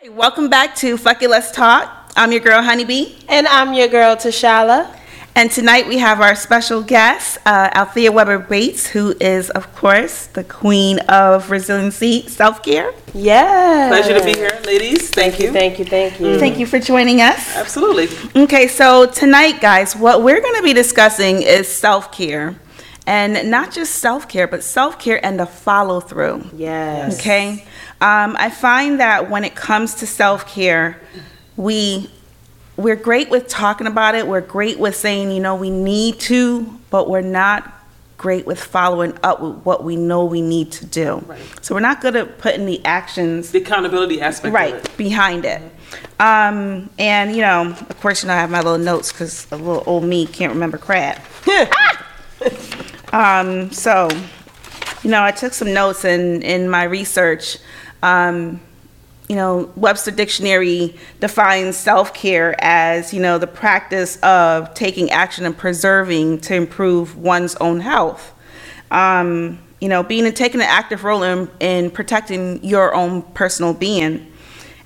Hey, welcome back to Fuck It, Let's Talk. I'm your girl, Honeybee. And I'm your girl, Tashala. And tonight we have our special guest, uh, Althea Weber Bates, who is, of course, the queen of resiliency self care. Yeah. Pleasure to be here, ladies. Thank, you. Thank you. Thank you. Thank you for joining us. Absolutely. Okay, so tonight, guys, what we're going to be discussing is self care. And not just self care, but self care and the follow through. Yes. Okay. Um, I find that when it comes to self care, we we're great with talking about it. We're great with saying, you know, we need to, but we're not great with following up with what we know we need to do. Right. So we're not good at putting the actions The accountability aspect right it. behind it. Um, and you know, of course, you know, I have my little notes because a little old me can't remember crap. Um, so, you know, I took some notes in, in my research. Um, you know, Webster Dictionary defines self care as, you know, the practice of taking action and preserving to improve one's own health. Um, you know, being and taking an active role in, in protecting your own personal being.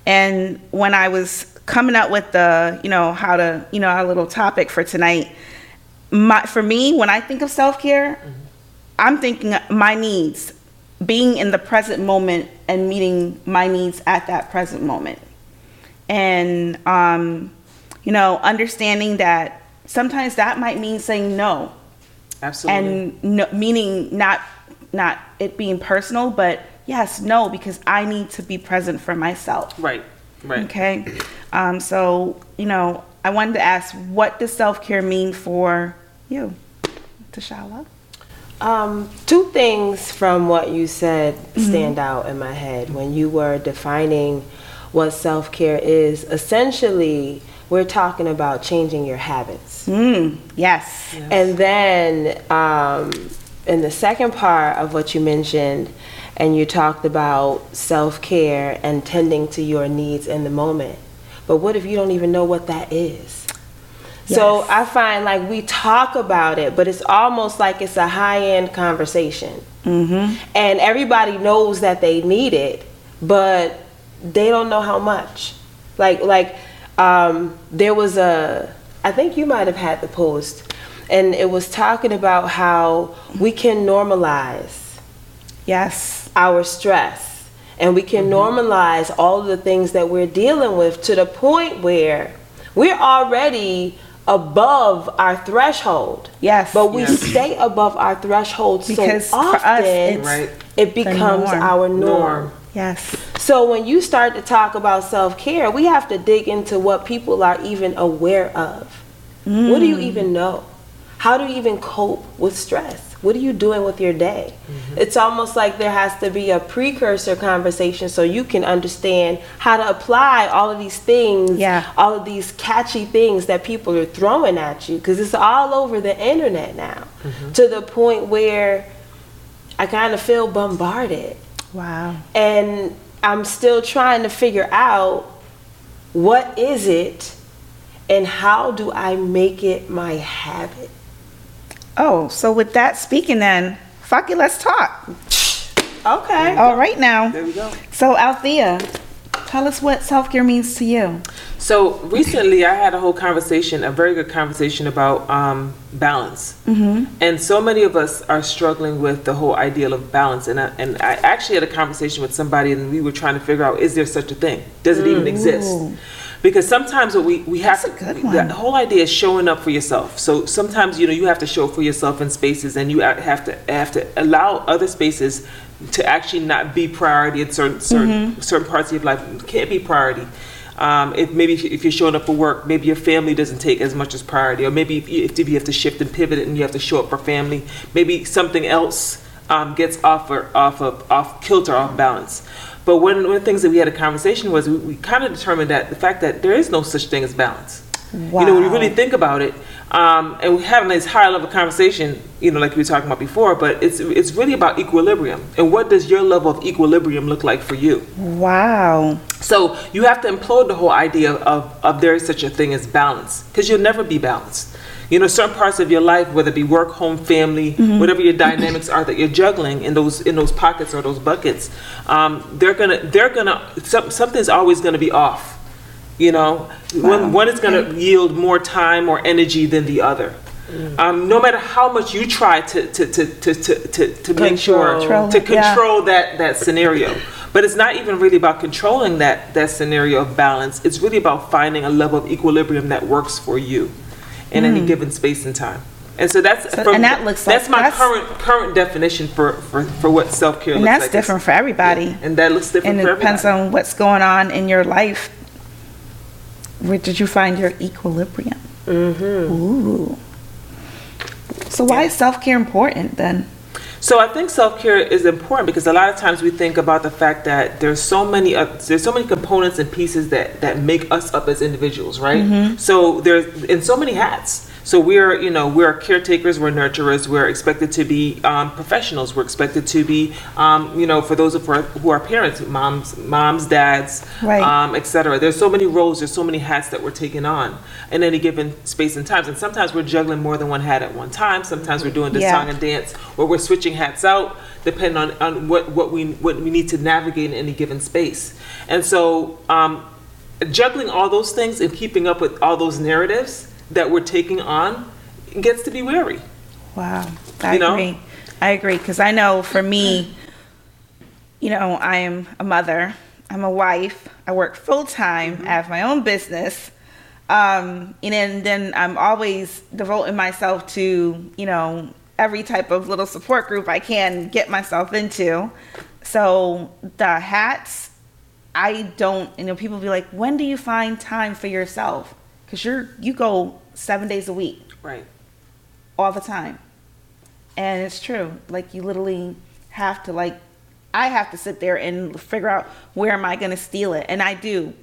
And when I was coming up with the, you know, how to, you know, our little topic for tonight, my, for me, when I think of self care, I'm thinking my needs, being in the present moment and meeting my needs at that present moment. And, um, you know, understanding that sometimes that might mean saying no Absolutely. and no, meaning not not it being personal, but yes, no, because I need to be present for myself. right. Right. Okay. Um, so, you know, I wanted to ask, what does self care mean for you, Tashala? Um, two things from what you said stand out in my head when you were defining what self care is. Essentially, we're talking about changing your habits. Mm, yes. And then um, in the second part of what you mentioned, and you talked about self care and tending to your needs in the moment. But what if you don't even know what that is? So I find like we talk about it, but it's almost like it's a high end conversation. Mm-hmm. And everybody knows that they need it, but they don't know how much. Like, like um, there was a, I think you might have had the post, and it was talking about how we can normalize Yes. our stress and we can normalize all of the things that we're dealing with to the point where we're already above our threshold. Yes. But we Yes. stay above our threshold Because so for us, often it's Right. it becomes norm. our norm. Norm. Yes. So when you start to talk about self-care, we have to dig into what people are even aware of. What do you mm. even know? How do you even cope with stress? What are you doing with your day? Mm-hmm. It's almost like there has to be a precursor conversation so you can understand how to apply all of these things, Yeah. all of these catchy things that people are throwing at you because it's all over the internet now mm-hmm. to the point where I kind of feel bombarded Wow. and I'm still trying to figure out what is it and how do I make it my habit. Oh, so with that speaking, then, fuck it, let's talk. Okay. All right now. There we go. So, Althea, tell us what self care means to you. So recently, I had a whole conversation, a very good conversation about um, balance. Mm-hmm. And so many of us are struggling with the whole ideal of balance. And I, and I actually had a conversation with somebody, and we were trying to figure out: is there such a thing? Does it even exist? Because sometimes what we we have That's a to, one. the whole idea is showing up for yourself. So sometimes you know you have to show up for yourself in spaces, and you have to have to allow other spaces to actually not be priority in certain certain Mm-hmm. certain parts of your life. It can't be priority. Um, if maybe if, if you're showing up for work, maybe your family doesn't take as much as priority, or maybe if you, if you have to shift and pivot and you have to show up for family, maybe something else um, gets off or off of off kilter, off balance. But one, one of the things that we had a conversation was we, we kind of determined that the fact that there is no such thing as balance. Wow. You know, when you really think about it, um, and we have this higher level conversation, you know, like we were talking about before, but it's it's really about equilibrium. And what does your level of equilibrium look like for you? Wow. So you have to implode the whole idea of, of there is such a thing as balance, because you'll never be balanced. You know, certain parts of your life, whether it be work, home, family, whatever your dynamics are that you're juggling in those in those pockets or those buckets, um, they're gonna they're gonna some, something's always gonna be off. You know, one, one is gonna yield more time or energy than the other. Um, no matter how much you try to to to to to, to, to make sure Control to it, yeah. control that that scenario. But it's not even really about controlling that that scenario of balance. It's really about finding a level of equilibrium that works for you in any given space and time. And so that's Hmm. So- from- and that looks like- that's my that's- current current definition for for, for what self care And looks that's like. different for everybody. and that looks different And for it depends everybody. on what's going on in your life. Where did you find your equilibrium? Mm-hmm. Ooh. So why is self care important then? So I think self care is important because a lot of times we think about the fact that there's so many uh, there's so many components and pieces that that make us up as individuals, right? Mm-hmm. So there's in so many hats. So we're you know we're caretakers, we're nurturers, we're expected to be um, professionals, we're expected to be um, you know for those of our, who are parents, moms, moms, dads, Right. um, etc. There's so many roles, there's so many hats that we're taking on in any given space and times, and sometimes we're juggling more than one hat at one time. Sometimes we're doing the Yeah. song and dance, or we're switching hats out depending on, on what, what we what we need to navigate in any given space. And so, um, juggling all those things and keeping up with all those narratives that we're taking on gets to be weary. Wow, I You know? agree. I agree because I know for me, you know, I am a mother. I'm a wife. I work full time. I have my own business. Um, and then, then I'm always devoting myself to, you know, every type of little support group I can get myself into. So the hats, I don't, you know, people be like, when do you find time for yourself? Because you're, you go seven days a week Right. all the time. And it's true. Like you literally have to like I have to sit there and figure out where am I going to steal it. And I do.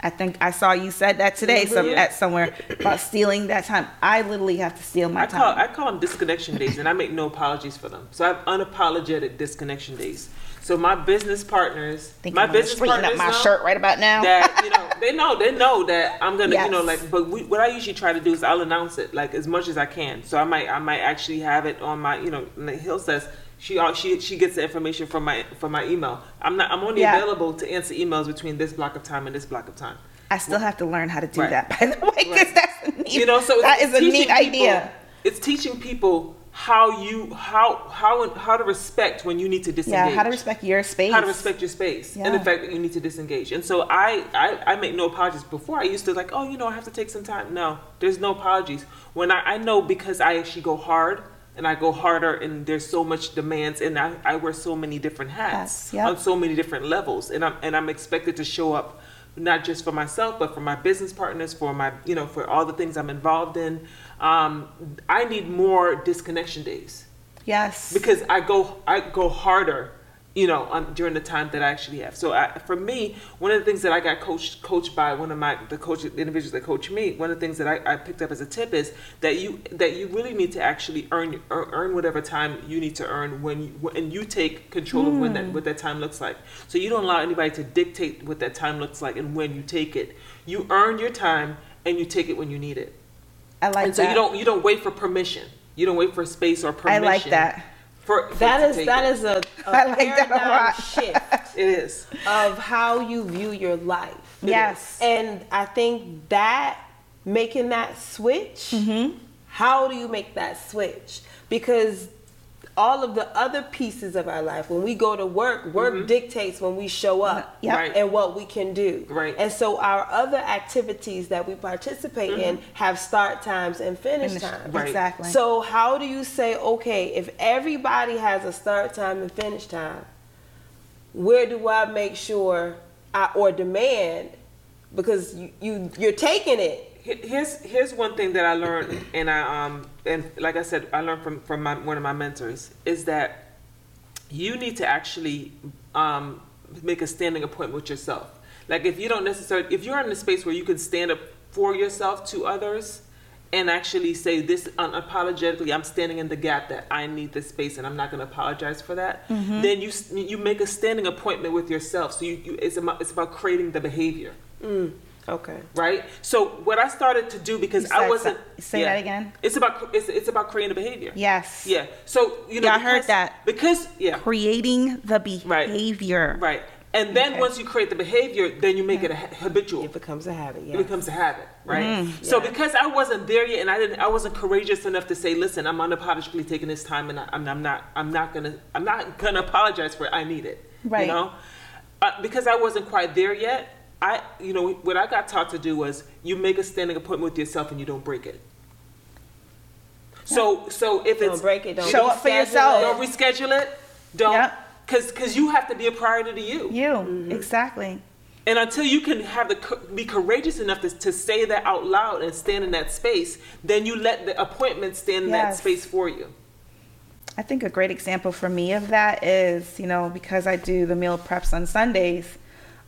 I think I saw you said that today some Yeah. at somewhere about stealing that time. I literally have to steal my I call time. I call them disconnection days, and I make no apologies for them. So I have unapologetic disconnection days. So my business partners, think my I'm business partners up my shirt right about now. that you know they know they know that I'm gonna you know like. But we, what I usually try to do is I'll announce it like as much as I can. So I might I might actually have it on my you know. Hill says. She, uh, she she gets the information from my from my email. I'm not I'm only Yeah. available to answer emails between this block of time and this block of time. I still have to learn how to do Right. that by the way because Right. that's a neat, you know so that is a neat people- idea. it's teaching people how you how how how to respect when you need to disengage Yeah, how to respect your space. how to respect your space and the fact that you need to disengage. And so I, I i make no apologies. Before i used to like oh you know i have to take some time. No there's no apologies. When i, I know because i actually go hard and i go harder and there's so much demands and i, I wear so many different hats Hats, yep. on so many different levels. And i'm and i'm expected to show up not just for myself but for my business partners for my you know for all the things i'm involved in um, i need more disconnection days Yes. because I go I go harder, you know, on, during the time that I actually have. So I, for me, one of the things that I got coached coached by one of my the coach the individuals that coach me, one of the things that I, I picked up as a tip is that you that you really need to actually earn earn, whatever time you need to earn when you and you take control of when that what that time looks like. So you don't allow anybody to dictate what that time looks like and when you take it. You earn your time and you take it when you need it. I like and so that. you don't you don't wait for permission. You don't wait for space or permission. I permission. like that. For, for That to that it. is a, a I like that a paradigm lot. shift It is. of how you view your life. Yes. And I think that making that switch, Mm-hmm. how do you make that switch? Because all of the other pieces of our life, when we go to work, work dictates when we show up Yep. Right. and what we can do. Right. And so our other activities that we participate in have start times and finish, Finish- times. Right. Exactly. So how do you say, okay, if everybody has a start time and finish time, where do I make sure I or demand because you, you you're taking it. Here's here's one thing that I learned, and I um and like I said, I learned from from my, one of my mentors is that you need to actually um, make a standing appointment with yourself. Like if you don't necessarily, if you're in a space where you can stand up for yourself to others, and actually say this unapologetically, I'm standing in the gap that I need this space, and I'm not going to apologize for that. Then you you make a standing appointment with yourself. So you, you it's about it's about creating the behavior. Okay. right? So what I started to do because I wasn't so- say that again? It's about it's, it's about creating a behavior. Yes. Yeah. So you know, Yeah, I heard that. because yeah, Creating the behavior. right. right. And then Okay. once you create the behavior, then you make it a ha- habitual. It becomes a habit. Yeah. It becomes a habit, right? Mm-hmm. So Yeah. because I wasn't there yet, and I didn't, I wasn't courageous enough to say, "Listen, I'm unapologetically taking this time, and I, I'm, I'm not, I'm not gonna, I'm not gonna apologize for it. I need it." Right. You know, uh, because I wasn't quite there yet. I, you know, what I got taught to do was you make a standing appointment with yourself, and you don't break it. So, so if Don't it's break it. Don't Show up for reschedule yourself. it. don't reschedule it, don't, Yep. because because you have to be a priority to you. You. Mm-hmm. Exactly. And until you can have the be courageous enough to, to say that out loud and stand in that space, then you let the appointment stand in that space for you. I think a great example for me of that is, you know, because I do the meal preps on Sundays,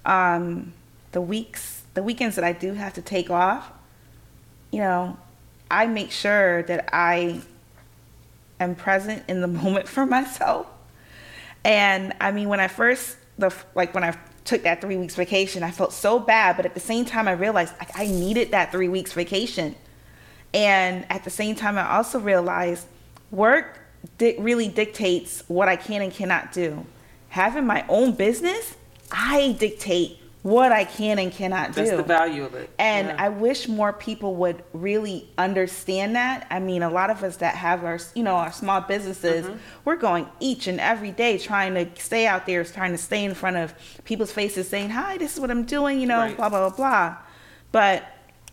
um, the weeks, the weekends that I do have to take off, you know, I make sure that I am present in the moment for myself. And I mean, when I first, the like when I took that three weeks vacation, I felt so bad, but at the same time, I realized like, I needed that three weeks vacation. And at the same time, I also realized work di- really dictates what I can and cannot do. Having my own business, I dictate what I can and cannot do. That's the value of it. And Yeah. I wish more people would really understand that. I mean, a lot of us that have our, you know, our small businesses, Mm-hmm. we're going each and every day trying to stay out there, trying to stay in front of people's faces saying, hi, this is what I'm doing, you know, Right. blah, blah, blah, blah. But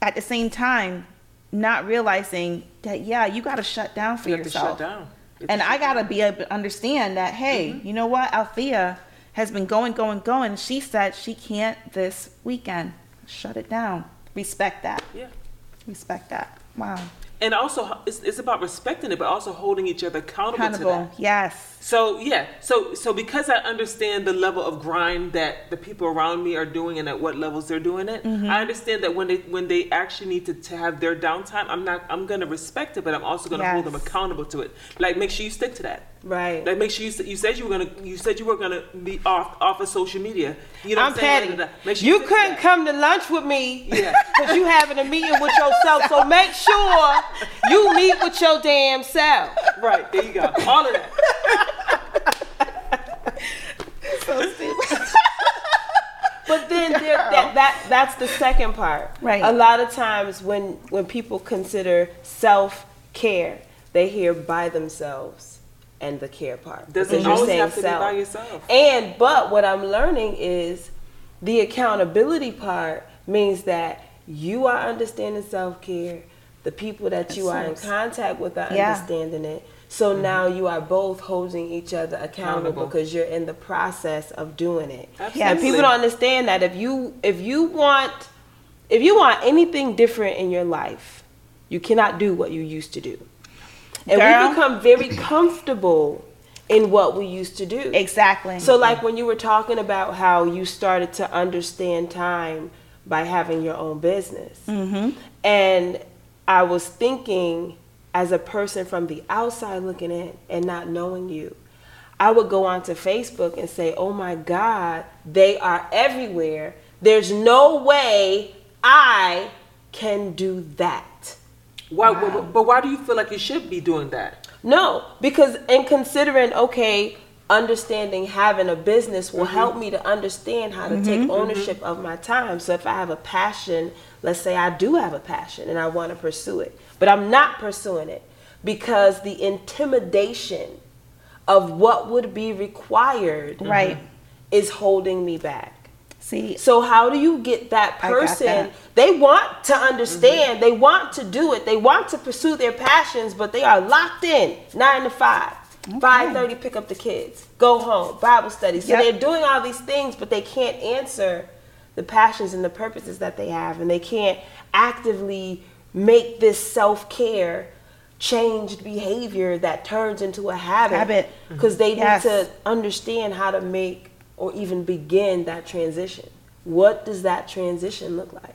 at the same time, not realizing that, yeah, you got to shut down for you yourself. shut down. Have And I got to be able to understand that, hey, Mm-hmm. you know what? Althea has been going, going, going. She said she can't this weekend. Shut it down. Respect that. Yeah. Respect that. Wow. And also, it's, it's about respecting it, but also holding each other accountable, to Accountable. that. Yes. So yeah, so so because I understand the level of grind that the people around me are doing and at what levels they're doing it, Mm-hmm. I understand that when they when they actually need to, to have their downtime, I'm not I'm gonna respect it, but I'm also gonna hold them accountable to it. Like make sure you stick to that. Right. Like make sure you, s- you said you were gonna you said you were gonna be off off of social media. You know I'm what I'm saying? petty. Sure You stick to couldn't that. come to lunch with me Yeah. because you having a meeting with yourself. So make sure you meet with your damn self. Right there you go. All of that. So stupid. But then there, that, that that's the second part. Right. A lot of times when when people consider self care, they hear by themselves and the care part. Doesn't because you're always saying have to be self. by yourself. And but what I'm learning is the accountability part means that you are understanding self care. The people that you are in contact with are Yeah. understanding it. So mm-hmm. now you are both holding each other accountable, Accountable. because you're in the process of doing it. Absolutely. And people don't understand that if you if you want if you want anything different in your life, you cannot do what you used to do. And Girl. we become very comfortable in what we used to do. Exactly. So, like when you were talking about how you started to understand time by having your own business, Mm-hmm. and I was thinking as a person from the outside looking in and not knowing you, I would go onto Facebook and say, "Oh my God, they are everywhere. There's no way I can do that." Why, but, but why do you feel like you should be doing that? No, because in considering, okay, understanding having a business will Mm-hmm. help me to understand how to mm-hmm, take mm-hmm. ownership of my time. So if I have a passion, let's say I do have a passion and I want to pursue it, but I'm not pursuing it because the intimidation of what would be required Right. is holding me back. See, So how do you get that person? that. They want to mm-hmm. understand. They want to do it. They want to pursue their passions, but they are locked in nine to five. Five thirty, pick up the kids, go home, Bible study. So Yep. they're doing all these things, but they can't answer the passions and the purposes that they have, and they can't actively make this self care changed behavior that turns into a habit. Habit. because they need to understand how to make or even begin that transition. What does that transition look like?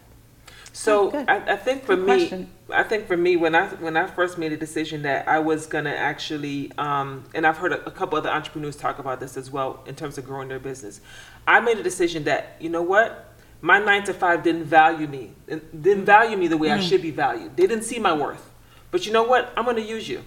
So Oh. I, I think for Good me, question. I think for me when I when I first made a decision that I was gonna actually, um, and I've heard a, a couple other entrepreneurs talk about this as well in terms of growing their business. I made a decision that you know what, my nine to five didn't value me, and didn't value me the way I Mm. should be valued. They didn't see my worth. But you know what? I'm going to use you.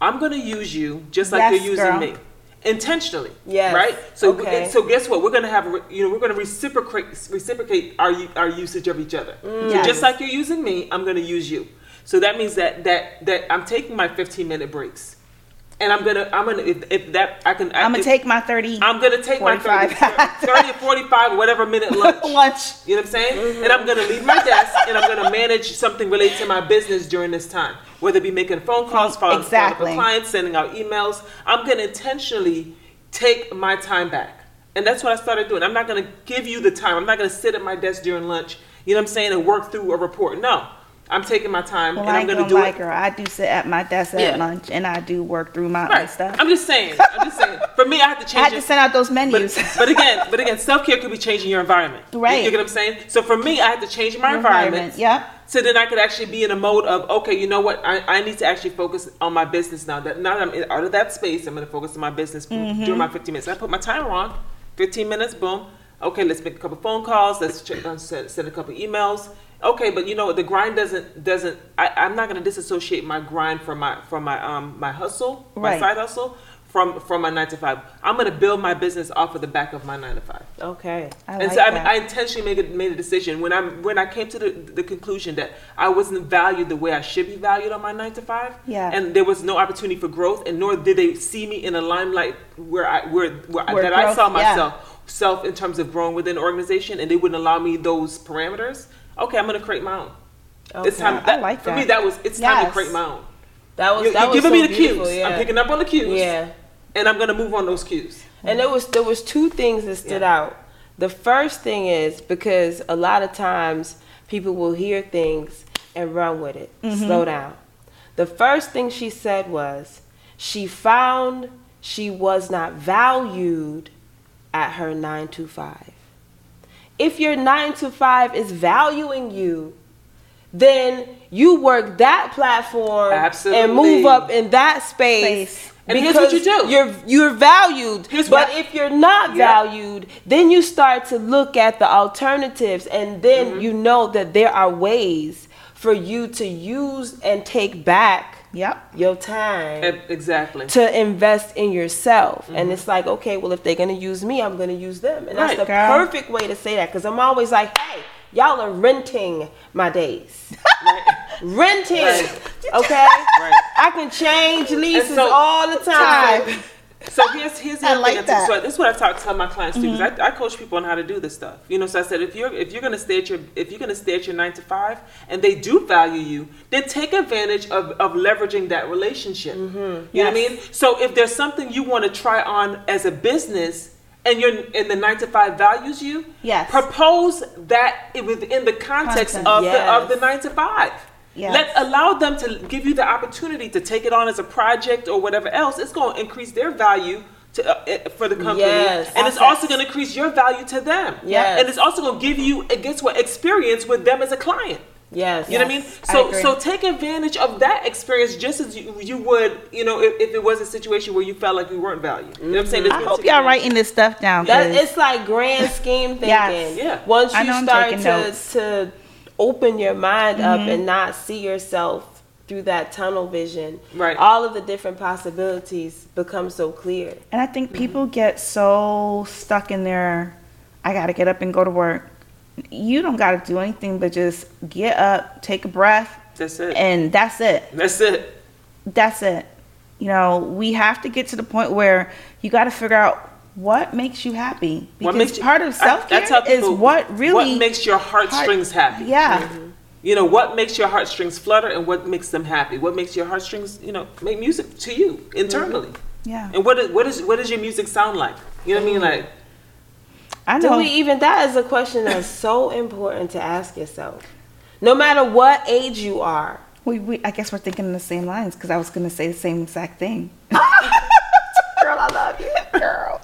I'm going to use you just like Yes, you're using girl. me, intentionally. Yes. Right. So Okay. so guess what? We're to have you know we're to reciprocate reciprocate our our usage of each other. So mm. Yes. just like you're using me, I'm to use you. So that means that that that I'm taking my 15 minute breaks, and I'm gonna I'm gonna if, if that I can I'm gonna if- take my 30 I'm gonna take my 30, 45. 30 or 45 whatever minute lunch. lunch. You know what I'm saying? And mm-hmm. I'm gonna leave my desk and I'm gonna manage something related to my business during this time. Whether it be making phone calls, following, Exactly. up clients, sending out emails. I'm gonna intentionally take my time back. And that's what I started doing. I'm not gonna give you the time. I'm not gonna sit at my desk during lunch, you know what I'm saying, and work through a report. No. I'm taking my time Well, and I'm gonna gonna do lie, it. girl. I do sit at my desk at Yeah. lunch and I do work through my own Right. stuff. I'm just saying. I'm just saying. For me, I have to change I have it. to send out those menus. but again, but again, self care could be changing your environment. Right. You, get what I'm saying? So for me, I have to change my environment. Yep. So then I could actually be in a mode of okay, you know what? I, I need to actually focus on my business now. That now that I'm in, out of that space, I'm going to focus on my business Mm-hmm. during my 15 minutes. I put my timer on, 15 minutes, boom. Okay, let's make a couple phone calls. Let's check, send, send a couple emails. Okay, but you know what? The grind doesn't doesn't. I, I'm not going to disassociate my grind from my from my um my hustle, my side hustle from from my nine to five. I'm going to build my business off of the back of my nine to five Okay. I and like so I, that. I intentionally made a, made a decision when I when I came to the, the conclusion that I wasn't valued the way I should be valued on my nine to five. Yeah. And there was no opportunity for growth, and nor did they see me in a limelight where I where, where, Where that I growth- saw yeah. myself self in terms of growing within an organization, and they wouldn't allow me those parameters. Okay, I'm going to create my own. It's Okay. time. I That, like for me. that. That was it's time to create my own. That was You, that you're was giving so me the cues. Yeah. I'm picking up on the cues. Yeah. And I'm going to move on those cues. And there was there was two things that stood Yeah. out. The first thing is because a lot of times people will hear things and run with it. Mm-hmm. Slow down. The first thing she said was she found she was not valued at her 9 to 5. If your 9 to 5 is valuing you, then you work that platform and move up in that space. Space. And here's what you because do. You're you're valued. Here's but what- if you're not Yeah. valued, then you start to look at the alternatives and then Mm-hmm. you know that there are ways for you to use and take back Yep. your time Exactly. to invest in yourself. Mm-hmm. And it's like, okay, well, if they're going to use me, I'm going to use them. And that's the girl. perfect way to say that because I'm always like, hey, y'all are renting my days. renting. Right. Okay? Right. I can change leases so- all the time. Time. So here's here's the I other like thing. that. So this is what I talk tell my clients too, because mm-hmm. I, I coach people on how to do this stuff. You know, so I said if you're if you're gonna stay at your if you're gonna stay at your nine to five and they do value you, then take advantage of, of leveraging that relationship. Mm-hmm. You know what I mean? So if there's something you want to try on as a business and you're and the nine to five values you, Yes. propose that within the context of the of the nine to five. Yes. Let allow them to give you the opportunity to take it on as a project or whatever else. It's going to increase their value to, uh, for the company, Yes. and it's also going to increase your value to them. Yes. and it's also going to give you, guess what, experience with them as a client. Yes. You know what I mean? Yes, I So so take advantage of that experience just as you, you would, you know, if, if it was a situation where you felt like you weren't valued. You know what I'm saying? There's I hope y'all writing this stuff down. That it's like grand scheme thinking. Yes. Yeah. Once you start to notes. to open your mind up Mm-hmm. and not see yourself through that tunnel vision, Right. all of the different possibilities become so clear. And I think people get so stuck in their, I got to get up and go to work. You don't got to do anything but just get up, take a breath, That's it. and that's it. That's it. That's it. You know, we have to get to the point where you got to figure out what makes you happy. Because What makes you- part of self care is what really what makes your heartstrings happy. Yeah. Mm-hmm. You know, what makes your heartstrings flutter and what makes them happy? What makes your heartstrings, you know, make music to you mm-hmm. internally? Yeah. And what is, what is what does your music sound like? You know what I mean? Mm-hmm. Like, I Do we even that is a question that's so important to ask yourself. No matter what age you are. We, we, I guess we're thinking in the same lines because I was going to say the same exact thing. Girl, I love you. Girl.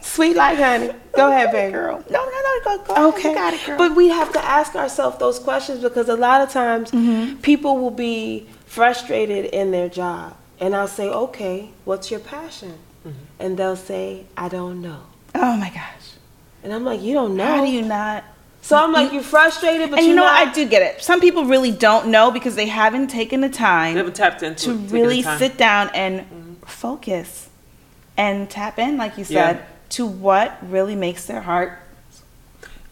Sweet like honey. Go ahead, baby. Girl. No, no, no. Go, go. Okay. You got it, girl. But we have to ask ourselves those questions because a lot of times Mm-hmm. people will be frustrated in their job. And I'll say, okay, what's your passion? Mm-hmm. And they'll say, I don't know. Oh my gosh. And I'm like, you don't know. How do you not? so I'm like, you're frustrated, but And you you're know, what? not. I do get it. Some people really don't know because they haven't taken the They time haven't tapped into to it, taken the really time. sit down and mm-hmm. focus and tap in, like you Yeah. said, to what really makes their heart.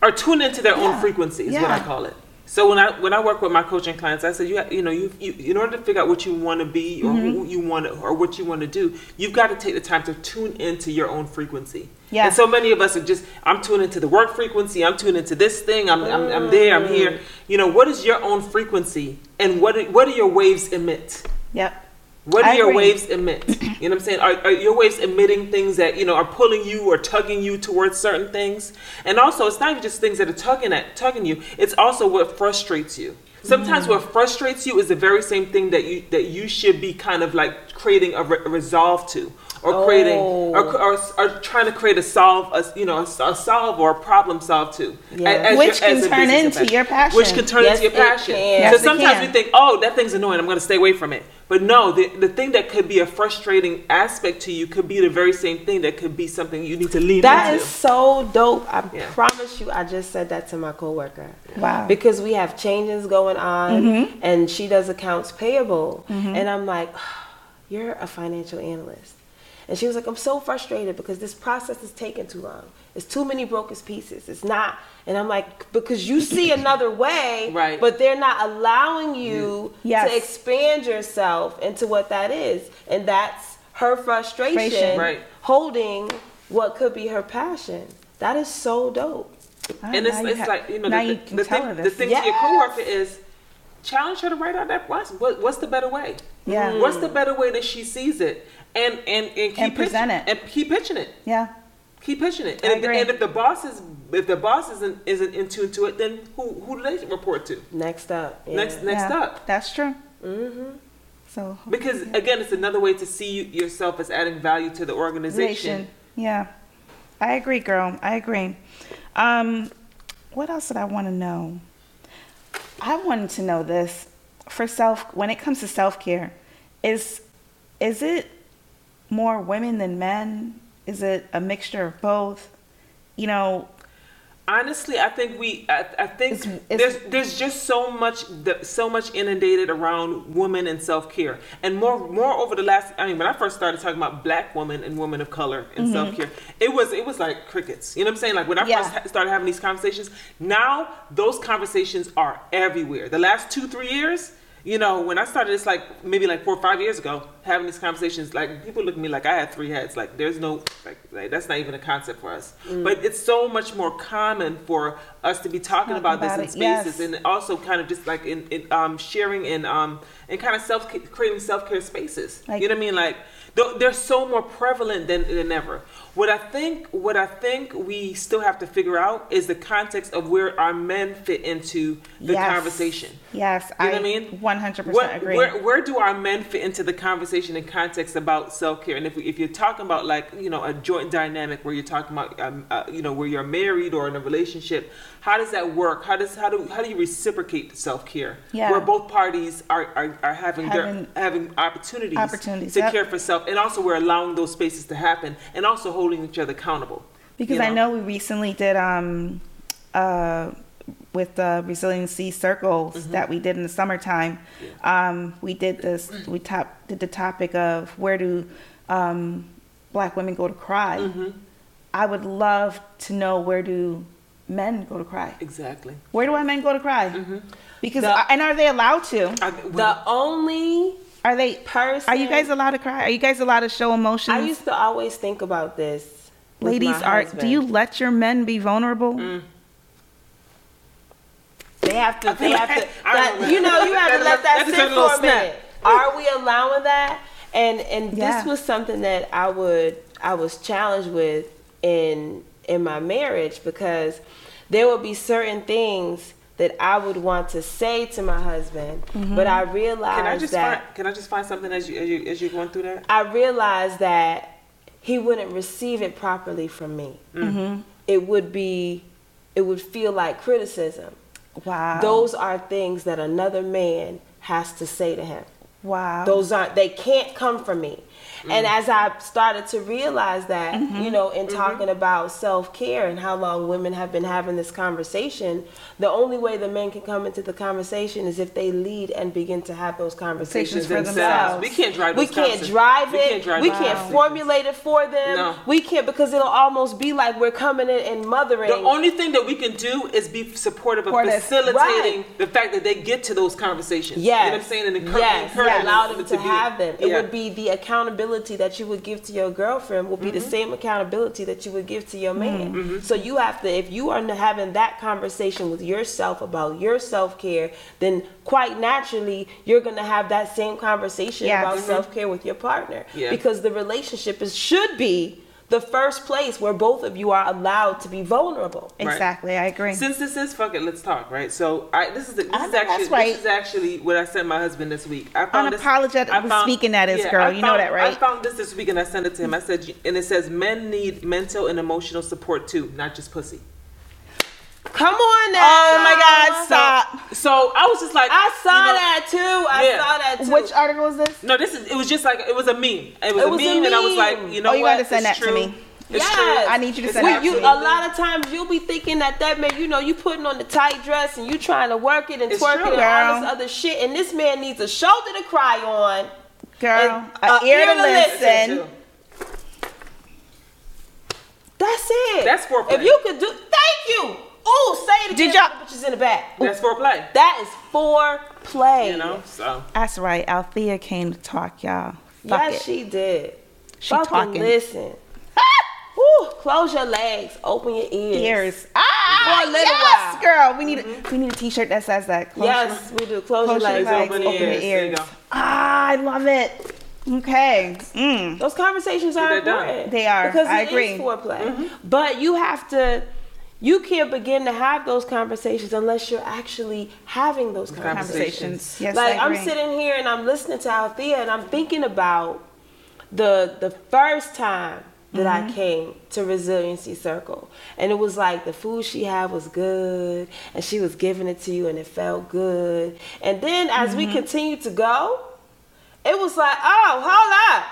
or tune into their Yeah. own frequency is what I call it. So when I when I work with my coaching clients, I said you you know you, you in order to figure out what you want to be or Mm-hmm. who you want to or what you want to do, you've got to take the time to tune into your own frequency. Yeah. And so many of us are just I'm tuned into the work frequency. I'm tuned into this thing. I'm I'm, I'm there. I'm Mm. here. You know what is your own frequency and what what do your waves emit? Yep. What do I your agree. waves emit? You know what I'm saying? Are, are your waves emitting things that, you know, are pulling you or tugging you towards certain things? And also, it's not just things that are tugging at tugging you. It's also what frustrates you. Sometimes mm-hmm. what frustrates you is the very same thing that you that you should be kind of like creating a, re- a resolve to, or creating, or, or, or trying to create a solve, a, you know, a, a solve or a problem solve to, Yeah. A- as Which your- can as turn business into your passion. Which can turn Yes, into your passion. Yes, so sometimes can. we think, oh, that thing's annoying. I'm going to stay away from it. But no, the, the thing that could be a frustrating aspect to you could be the very same thing that could be something you need to lean That into. is so dope. I Yeah. promise you, I just said that to my coworker. Wow. Because we have changes going on, Mm-hmm. and she does accounts payable, and I'm like, "You're a financial analyst," and she was like, "I'm so frustrated because this process is taking too long. It's too many broken pieces. It's not." And I'm like, "Because you see another way, Right. But they're not allowing you Yes. to expand yourself into what that is, and that's her frustration." Frustration. Right. holding what could be her passion. That is so dope. Ah, and it's, it's ha- like you know the, you the, can the thing her the this. thing to your Yes. coworker is challenge her to write out that what's what, what's the better way Yeah. what's the better way that she sees it and and and keep And present pitching, it. and keep pitching it Yeah. keep pitching it I and, if, and if the boss is if the boss isn't isn't in tune to it then who who do they report to Next up. yeah. next next yeah. up That's true. Mm-hmm. So because again it's another way to see yourself as adding value to the organization Nation. Yeah. I agree, girl. I agree. Um, what else did I want to know? I wanted to know this for self when it comes to self care. Is is it more women than men? Is it a mixture of both? You know, Honestly, I think we. I, I think It's- it's- there's there's just so much so much inundated around women and self care, and more more over the last. I mean, when I first started talking about black women and women of color and Mm-hmm. self care, it was it was like crickets. You know what I'm saying? Like when I Yeah. first started having these conversations, now those conversations are everywhere. The last two three years. You know, when I started, it's like maybe like four or five years ago, having these conversations. Like people look at me like I had three heads. Like there's no, like, like that's not even a concept for us. Mm. But it's so much more common for us to be talking Talk about, about this in spaces, yes. and also kind of just like in, in um, sharing and um, and kind of self creating self care spaces. Like- you know what I mean? Like th- they're so more prevalent than, than ever. What I think, what I think we still have to figure out is the context of where our men fit into the yes. conversation. Yes, You know I what I mean? 100% Where, agree. where, where do our men fit into the conversation and context about self care? And if, we, if you're talking about like you know a joint dynamic where you're talking about um, uh, you know where you're married or in a relationship, how does that work? How does how do how do you reciprocate self care? Yeah. Where both parties are are, are having Having- their having opportunities, Opportunities, to yep. care for self, and also we're allowing those spaces to happen, and also holding each other accountable. Because you I know we recently did um uh with the resiliency circles Mm-hmm. that we did in the summertime. Um, we did this. We top did the topic of where do um, black women go to cry. Mm-hmm. I would love to know where do men go to cry. Exactly. Where do our men go to cry? Mm-hmm. Because The- and are they allowed to? The only Are they? person. Are you guys allowed to cry? Are you guys allowed to show emotions? I used to always think about this. Ladies, my are do you let your men be vulnerable? Mm. They have to. They have to. That, know. you know, you have to let that that sit had a for a snap. minute. Are we allowing that? And and Yeah. this was something that I would I was challenged with in in my marriage because there would be certain things that I would want to say to my husband, but I realized can I just that find, can I just find something as you as you as you're going through that? I realized that he wouldn't receive it properly from me. Mm-hmm. It would be, it would feel like criticism. Wow. Those are things that another man has to say to him. Wow. Those aren't, they can't come from me. Mm-hmm. And as I started to realize that, mm-hmm. you know, in mm-hmm. talking about self care and how long women have been having this conversation, the only way the men can come into the conversation is if they lead and begin to have those conversations Conversations for themselves. We can't drive We can't conversations. drive We it. can't drive we can't conversations. formulate it for them. No. We can't because it'll almost be like we're coming in and mothering. The only thing that we can do is be supportive of facilitating Right. the fact that they get to those conversations. Yes. You know what I'm saying? And encourage, yes, encourage yes. allow them to, be- have them. It Yeah. would be the accountability that you would give to your girlfriend will be the same accountability that you would give to your man. Mm-hmm. So you have to, if you are having that conversation with yourself about your self care, then quite naturally you're going to have that same conversation Yes. about Mhm. self care with your partner Yeah. because the relationship is should be the first place where both of you are allowed to be vulnerable. Right. Exactly, I agree. Since this is fuck it, let's talk, right? So I this is the, this I is actually right. this is actually what I sent my husband this week. I found this- Unapologetically I found- speaking that is, girl. I You know that, right? I found this this week and I sent it to him. I said, and it says men need mental and emotional support too, not just pussy. Come on now. Oh my God, stop. So I was just like, I saw you know, that too. I Yeah. saw that too. Which article is this? No, this is it was just like it was a meme. It was, It a, was a meme, and I was like, you know Oh, you what? gotta send It's that to me. It's Yes. true. I need you to It's send Well, that you, to me. a lot of times you'll be thinking that that man, you know, you putting on the tight dress and you trying to work it and It's twerk true, it and all this other shit, and this man needs a shoulder to cry on. Girl, And a a ear to ear to listen. Too. That's it. That's foreplay. If you could do, thank you. Oh, say it again. Did y'all- for the bitches in the back. That's foreplay. That is foreplay. You know, so That's right. Althea came to talk, y'all. Fuck yes, it. she did. She Fucking talking. listen. Woo, close your legs, open your ears. Ears. Ah, For a little yes, while. girl. We need a, we need a T-shirt that says that. Close Yes, we do. Close, Close your your legs, legs, open open your your ears. There you ears. go. Ah, I love it. Okay. Mm. Those conversations are They're done. important. They are. because I it is agree. Mm-hmm. foreplay. But you have to. You can't begin to have those conversations unless you're actually having those conversations. Conversations. Yes, like I'm sitting here and I'm listening to Althea and I'm thinking about the the first time that Mm-hmm. I came to Resiliency Circle. And it was like the food she had was good and she was giving it to you and it felt good. And then as Mm-hmm. we continued to go, it was like, oh, hold up.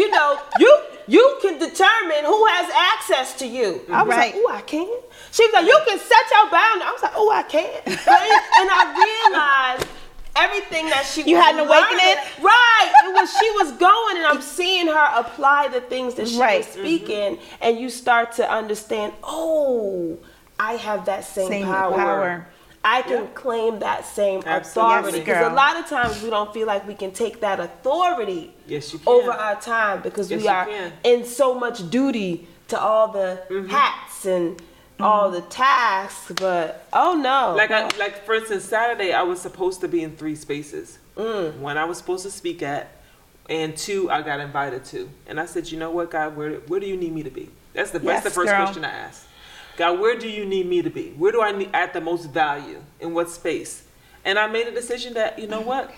You know, you you can determine who has access to you. I was Right. like, oh, I can. She was like, you can set your boundary. I was like, oh, I can. and I realized everything that she You was had an awakening? Right. It was she was going and I'm seeing her apply the things that she Right. was speaking mm-hmm. and you start to understand, oh, I have that same, Same power. power. I can Yeah. claim that same Absolutely. authority Yes, because a lot of times we don't feel like we can take that authority Yes, you can. over our time because Yes, we are in so much duty to all the Mm-hmm. hats and all the tasks. But oh no, like I, like for instance, Saturday I was supposed to be in three spaces. Mm. One I was supposed to speak at, and two I got invited to. And I said, you know what, God, where where do you need me to be? That's the Yes, that's the first girl. question I asked. God, where do you need me to be? Where do I need, add the most value? In what space? And I made a decision that you know what,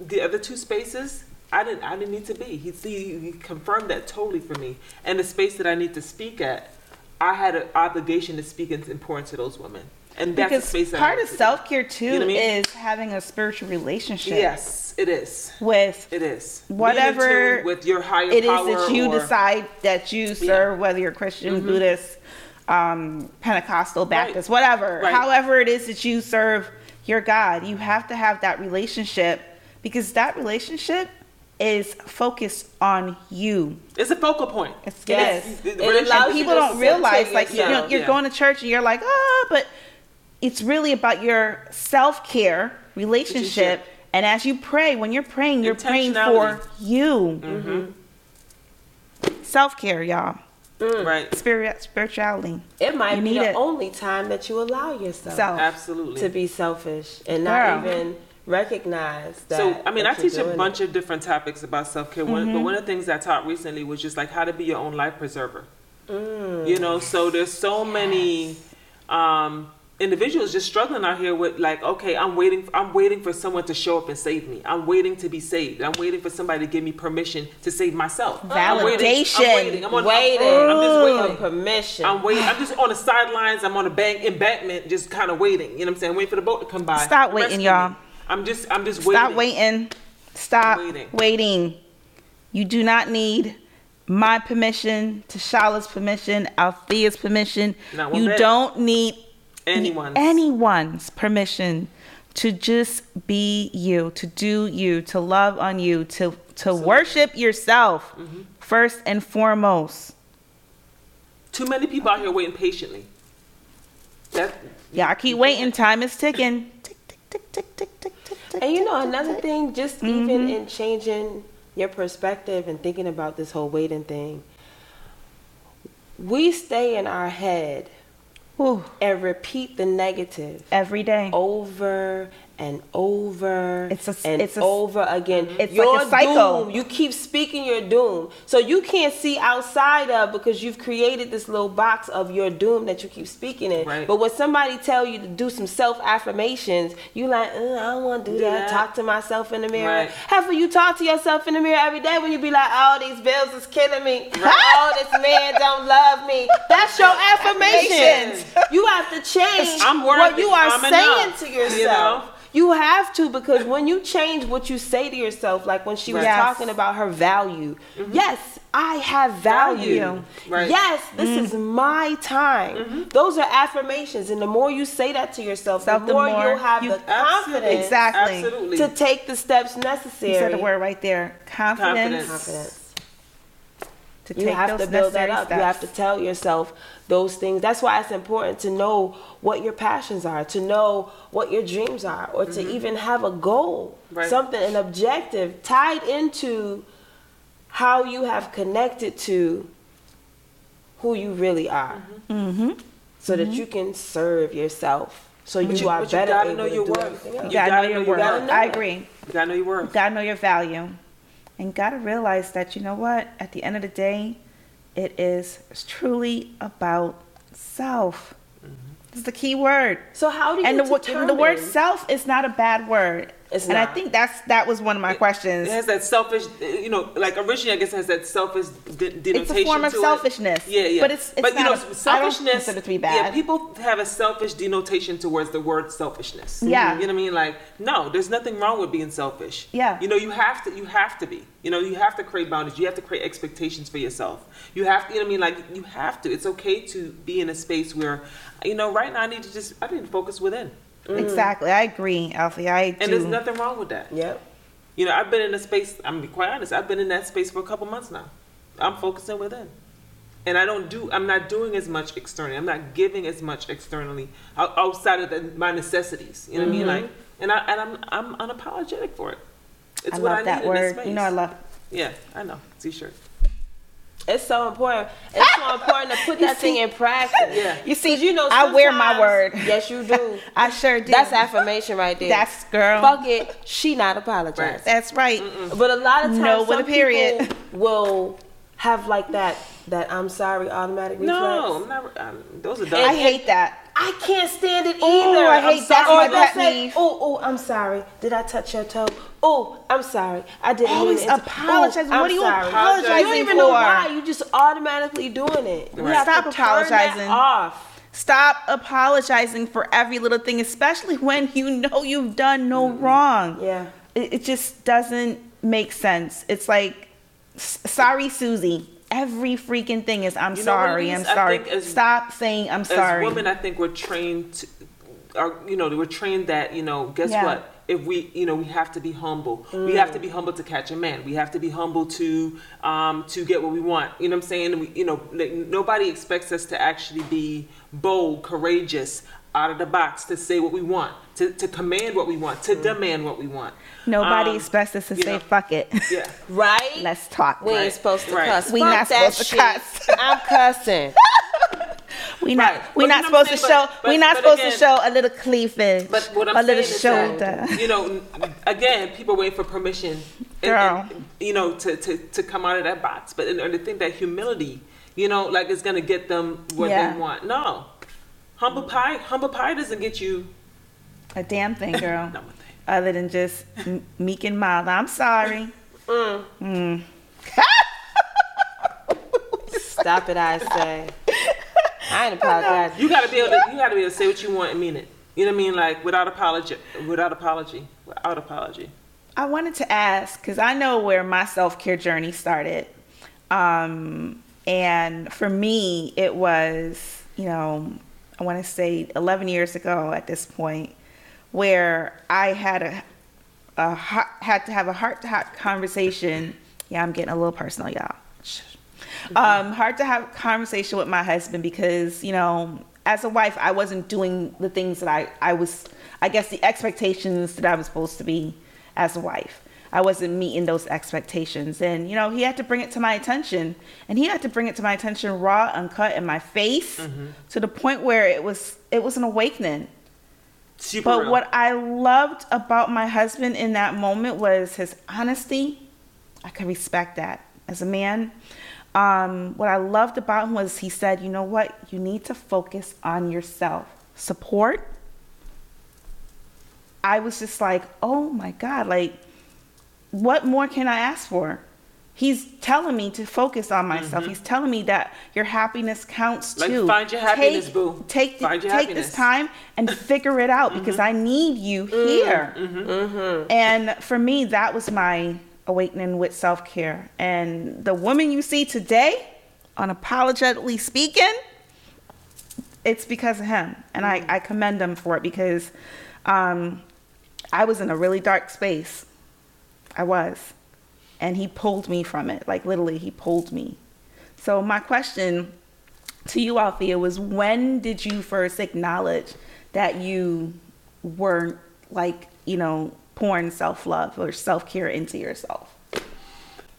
the other two spaces. I didn't. I didn't need to be. He, he, he confirmed that totally for me. And the space that I need to speak at, I had an obligation to speak and important to those women. And that's the Because space that I part of self care too You know I mean? is having a spiritual relationship Yes, it is. with It is. Whatever with your higher it is that you decide that you serve, whether you're Christian, mm-hmm. Buddhist, um, Pentecostal, Baptist, whatever. Right. However, it is that you serve your God, you have to have that relationship because that relationship is focused on you. It's a focal point. It's, Yes. it is. The- the It And people don't realize, center like, you know, you're yeah. going to church and you're like, oh, but it's really about your self care relationship. Relationship. And as you pray, when you're praying, you're praying for you. Mm-hmm. Self care, y'all. Right. Spirit, spirituality. it might You be the it. only time that you allow yourself So, Absolutely. to be selfish and not Girl. even recognize that. so I mean, I teach a bunch it. of different topics about self care. Mm-hmm. But one of the things I taught recently was just like how to be your own life preserver. Mm. You know, so there's so many um, individuals just struggling out here with like, okay, I'm waiting. I'm waiting for someone to show up and save me. I'm waiting to be saved. I'm waiting for somebody to give me permission to save myself. I'm waiting. Validation. I'm waiting. I'm on, Waiting. I'm, I'm just for waiting. permission. I'm waiting. I'm just on the sidelines. I'm on a bank embankment, just kind of waiting. You know what I'm saying? Waiting for the boat to come by. Stop waiting, y'all. me. I'm just, I'm just waiting. stop waiting. Stop Waiting. waiting. You do not need my permission, Tashala's permission, Althea's permission. You bit. don't need Anyone's. anyone's permission to just be you, to do you, to love on you, to to worship yourself Mm-hmm. first and foremost. Too many people out here waiting patiently. That Yeah, I keep waiting. Time is ticking. Tick, tick, tick, tick, tick, tick, tick, tick, And you know, another tick. thing, just even in changing your perspective and thinking about this whole waiting thing, we stay in our head Whew, and repeat the negative every day. over and over It's a- and it's a- over again. it's your like a cycle. doom. You keep speaking your doom. So you can't see outside of because you've created this little box of your doom that you keep speaking in. Right. But when somebody tell you to do some self affirmations, you like, uh, I don't want to do Do that. that. Talk to myself in the mirror. Right. However, you talk to yourself in the mirror every day when you be like, oh, these bills is killing me. Oh, this man don't love me. That's your affirmations. you have to change I'm what you are I'm saying enough. to You yourself. know? You have to because when you change what you say to yourself, like when she was Yes. talking about her value, mm-hmm. yes, I have value. Value. Right. Yes, this mm-hmm. is my time. Mm-hmm. Those are affirmations, and the more you say that to yourself, the the more, more you'll have you- the confidence Exactly. Absolutely. to take the steps necessary. You said the word right there. Confidence. Confidence. Confidence. To You take have those to build that up. steps. You have to tell yourself those things. That's why it's important to know what your passions are, to know what your dreams are, or to even have a goal, Mm-hmm. Right. something, an objective tied into how you have connected to who you really are, Mm-hmm. so that you can serve yourself. So you, you- are but you better gotta able know to your do worth. You. You gotta, gotta know your know- you worth. know I agree. You gotta know your You worth. gotta know your value, and gotta realize that you know what. At the end of the day, it is truly about self. Mm-hmm. This is the key word. So how do you And the, wo- determine? the word self is not a bad word. It's and I think that's that was one of my questions. It has that selfish, you know, like originally I guess it has that selfish de- denotation It's a form of to it. selfishness. Yeah, yeah. But it's- it's but you not know, a- selfishness. it to be Yeah, people have a selfish denotation towards the word selfishness. Yeah. you know what I mean. Like, no, there's nothing wrong with being selfish. Yeah. you know, you have to, you have to be. You know, you have to create boundaries. You have to create expectations for yourself. You have, to, you know what I mean. Like, you have to. It's okay to be in a space where, you know, right now I need to just, I need to focus within, Mm. Exactly. I agree, Althea. I and do. there's nothing wrong with that. Yep. You know, I've been in a space, I'm gonna be quite honest, I've been in that space for a couple months now. I'm focusing within. And I don't do, I'm not doing as much externally. I'm not giving as much externally outside of the, my necessities. You know what I mean? Mm-hmm. Like, and, I, and I'm, I'm unapologetic for it. It's I what love I that need in this word. space. You know, I love. Yeah, I know. T-shirt. It's so important. It's so important to put You that thing in practice. Yeah. You see, you know, I wear my word. Yes, you do. I sure do. That's affirmation right there. That's girl. Fuck it. She not apologizing. Right. That's right. But a lot of times, No with some a period. people will have like that. That I'm sorry automatic reflex. No, I'm not, I'm, those are And- dumb. I hate that. I can't stand it either. Ooh, I hate I'm that's my pet peeve. Oh, oh, I'm sorry. Did I touch your toe? Oh, I'm sorry. I didn't Always mean apologize. I'm What are you sorry. apologizing You don't even know why. You just automatically doing it. You Right. Stop to turn that apologizing. off. Stop apologizing for every little thing, especially when you know you've done no wrong. Yeah. It, it just doesn't make sense. It's like, sorry, Susie. Every freaking thing is, I'm You know sorry. I'm sorry. as- Stop saying, I'm sorry. As women, I think we're trained, to, are you know, we're trained that you know, guess Yeah. what? If we, you know, we have to be humble. We have to be humble to catch a man. We have to be humble to, um, to get what we want. You know what I'm saying? And we, you know, like, nobody expects us to actually be bold, courageous, out of the box, to say what we want, to, to command what we want, to demand what we want. Nobody Um, expects us to say, know, fuck it. Yeah. Right? Let's talk. we ain't supposed to Right. cuss. We Fuck not that supposed to shit. cuss. I'm cussing. We not Right. we not you know what supposed I'm to show But- we not supposed again- to show a little cleavage. But what I'm a little saying is shoulder. that, you know, again, people wait for permission, and, Girl. and, you know, to, to, to come out of that box. But and, and to think that humility, you know, like is gonna get them what Yeah. they want. No, humble pie, humble pie doesn't get you. a damn thing, girl. No one thing. Other than just m- meek and mild. I'm sorry. Mm. Stop it, I say. I ain't apologizing. You gotta be able to, you gotta be able to say what you want and mean it. You know what I mean? Like without apology, without apology, without apology. I wanted to ask because I know where my self care journey started. Um, and for me, it was, you know, I want to say 11 years ago at this point, where I had a, a had to have a heart to heart conversation. Yeah, I'm getting a little personal, y'all. Um, hard to have conversation with my husband because, you know, as a wife, I wasn't doing the things that I, I was, I guess, the expectations that I was supposed to be as a wife. I wasn't meeting those expectations. And, you know, he had to bring it to my attention. And he had to bring it to my attention raw, uncut in my face to the point where it was it was an awakening. Super But real. what I loved about my husband in that moment was his honesty. I could respect that as a man. Um, what I loved about him was he said, you know what? You need to focus on yourself. Support. I was just like, oh my God, like, what more can I ask for? He's telling me to focus on myself. Mm-hmm. He's telling me that your happiness counts Mm-hmm. Like, too. find your happiness, take, boo. Take, Find your take happiness. this time and figure it out because mm-hmm. I need you mm-hmm. here. And for me, that was my awakening with self care. And the woman you see today, unapologetically speaking, it's because of him. And I, I commend him for it because um, I was in a really dark space. I was. And he pulled me from it. Like literally, he pulled me. So, my question to you, Althea, was when did you first acknowledge that you weren't like, you know, pouring self love or self care into yourself?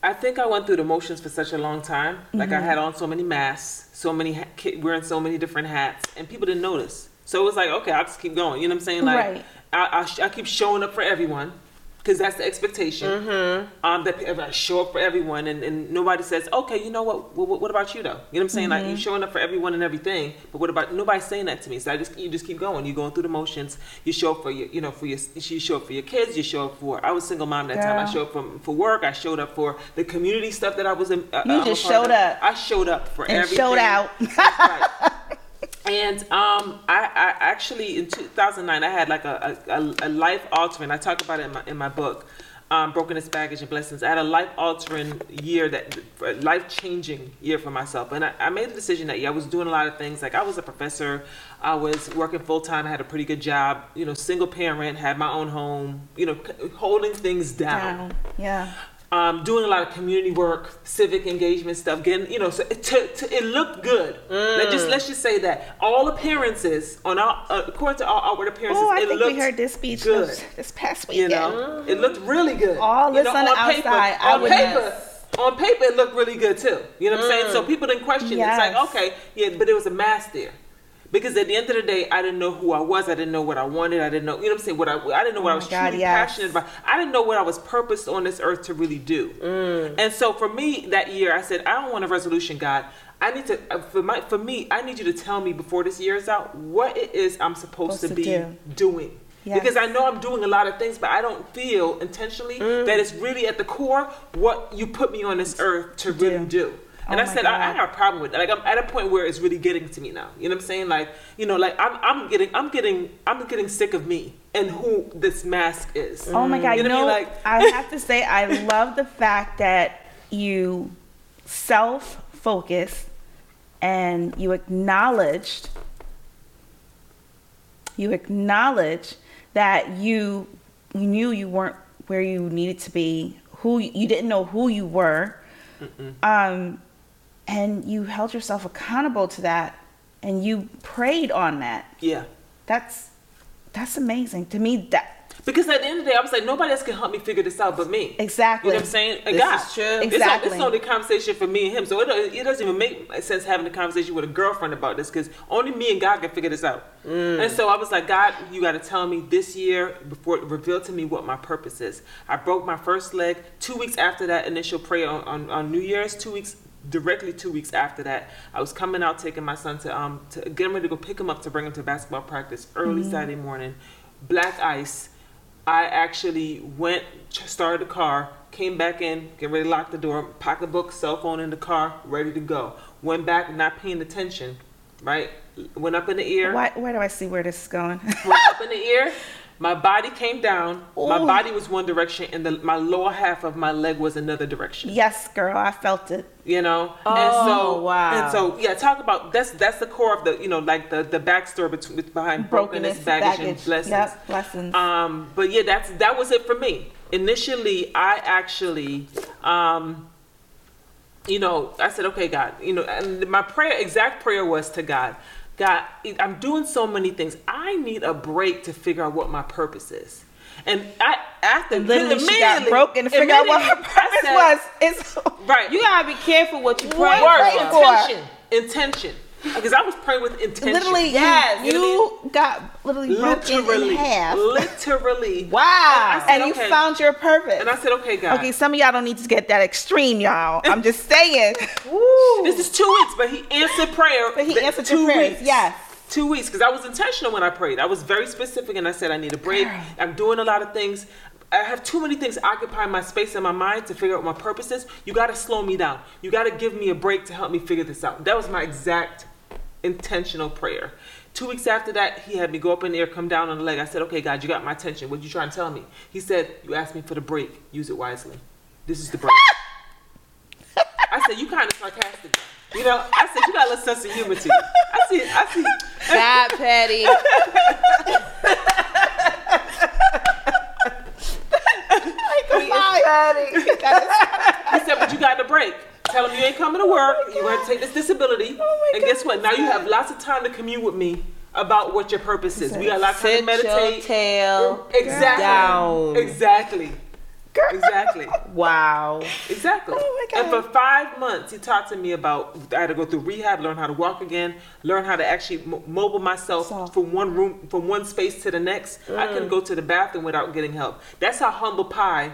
I think I went through the motions for such a long time. Like Mm-hmm. I had on so many masks, so many ha- wearing so many different hats, and people didn't notice. So it was like, okay, I'll just keep going. You know what I'm saying? Like Right. I, I, I keep showing up for everyone because that's the expectation. Mm-hmm. Um, that I show up for everyone, and, and nobody says, okay, you know what? What, what about you though? You know what I'm saying? Like Mm-hmm. you showing up for everyone and everything, but what about nobody's saying that to me? So I just you just keep going. You're going through the motions. You show up for your you know for your you show up for your kids. You show up for I was a single mom that time. I showed up for, for work. I showed up for the community stuff that I was in. Uh, You I'm just showed of. up. I showed up for And everything. showed out. That's right. And um, I, I actually in 2009 I had like a, a, a life altering. I talk about it in my in my book, um, Brokenness, Baggage, and Blessings. I had a life altering year that life changing year for myself, and I, I made the decision that yeah I was doing a lot of things. Like I was a professor, I was working full time. I had a pretty good job. You know, single parent, had my own home. You know, holding things Down. Yeah. Um, doing a lot of community work, civic engagement stuff, getting you know, so it, to, to, it looked good. Let just let's just say that all appearances on our uh, according to our outward appearances, Oh, I think we heard this speech good. this, past past You know, it looked really good. All You this know, on the paper, outside, I on would paper, on paper, it looked really good too. You know what I'm saying? So people didn't question it. It's like okay, yeah, but there was a mask there. Because at the end of the day, I didn't know who I was. I didn't know what I wanted. I didn't know, you know what I'm saying? What I, I didn't know what Oh I was God, truly yes. passionate about. I didn't know what I was purposed on this earth to really do. Mm. And so for me that year, I said, I don't want a resolution, God. I need to uh, for my for me, I need you to tell me before this year is out what it is I'm supposed, Supposed to to be do. doing. Yes. Because I know I'm doing a lot of things, but I don't feel intentionally Mm. that it's really at the core what you put me on this earth to really do. And Oh I said, I, I have a problem with that. Like I'm at a point where it's really getting to me now. You know what I'm saying? Like, you know, like I'm, I'm getting, I'm getting, I'm getting sick of me and who this mask is. Oh my God! You know what I mean? Like- I have to say, I love the fact that you self-focused and you acknowledged, you acknowledged that you you knew you weren't where you needed to be, who you didn't know who you were, um, and you held yourself accountable to that, and you prayed on that. Yeah. That's that's amazing to me. That Because at the end of the day, I was like, nobody else can help me figure this out but me. Exactly. You know what I'm saying? And This God. is true. It's, not, Exactly. it's only a conversation for me and him. So it, it doesn't even make sense having a conversation with a girlfriend about this because only me and God can figure this out. Mm. And so I was like, God, you got to tell me this year before reveal to me what my purpose is. I broke my first leg two weeks after that initial prayer on, on, on New Year's. Two weeks directly two weeks after that, I was coming out taking my son to um to get him ready to go pick him up to bring him to basketball practice early Saturday morning. Black ice. I actually went, started the car, came back in, get ready to lock the door, pocketbook, cell phone in the car, ready to go. Went back, not paying attention, right? Went up in the ear, Why, where do I see where this is going? went up in the ear, My body came down. My body was one direction, and the, my lower half of my leg was another direction. Yes, girl, I felt it. You know, and Oh, so wow. and so yeah. Talk about that's that's the core of the you know like the the backstory between behind brokenness, baggage, and blessings. Yep, blessings. Um, but yeah, that's that was it for me. Initially, I actually, um, you know, I said, okay, God, you know, and my prayer, exact prayer was to God, God, I'm doing so many things. I need a break to figure out what my purpose is. And I, after Literally, she got broken to figure out what her purpose said- was. It's Right. You gotta be careful what you. Pray for. intention. Intention. Because I was praying with intention. literally, Yes. you, you got literally broken literally, in half. literally. Wow. And I and you found your purpose. And I said, okay, God. okay, some of y'all don't need to get that extreme, y'all. I'm just saying. This is two weeks, but he answered prayer. But he answered your prayers, yes. Two weeks, because I was intentional when I prayed. I was very specific, and I said, I need a break. Girl. I'm doing a lot of things. I have too many things occupying my space in my mind to figure out what my purpose is. You got to slow me down. You got to give me a break to help me figure this out. That was my exact intentional prayer. Two weeks after that, he had me go up in the air, come down on the leg. I said, Okay, God, you got my attention. What you trying to tell me? He said, You asked me for the break. Use it wisely. This is the break. I said, You kind of sarcastic. You know, I said, You got a little sense of humor too. I see, I see. God, Patty. He said, but you got the break. Tell him you ain't coming to work. Oh You're going to take this disability. Oh my and guess what? Now you have lots of time to commune with me about what your purpose is. We got lots of time to Sit your meditate. tail Exactly. down. Exactly. Girl. Exactly. Wow. Exactly. Oh my And for five months, he talked to me about I had to go through rehab, learn how to walk again, learn how to actually mo- mobile myself Soft. from one room, from one space to the next. I couldn't mm. go to the bathroom without getting help. That's how humble pie.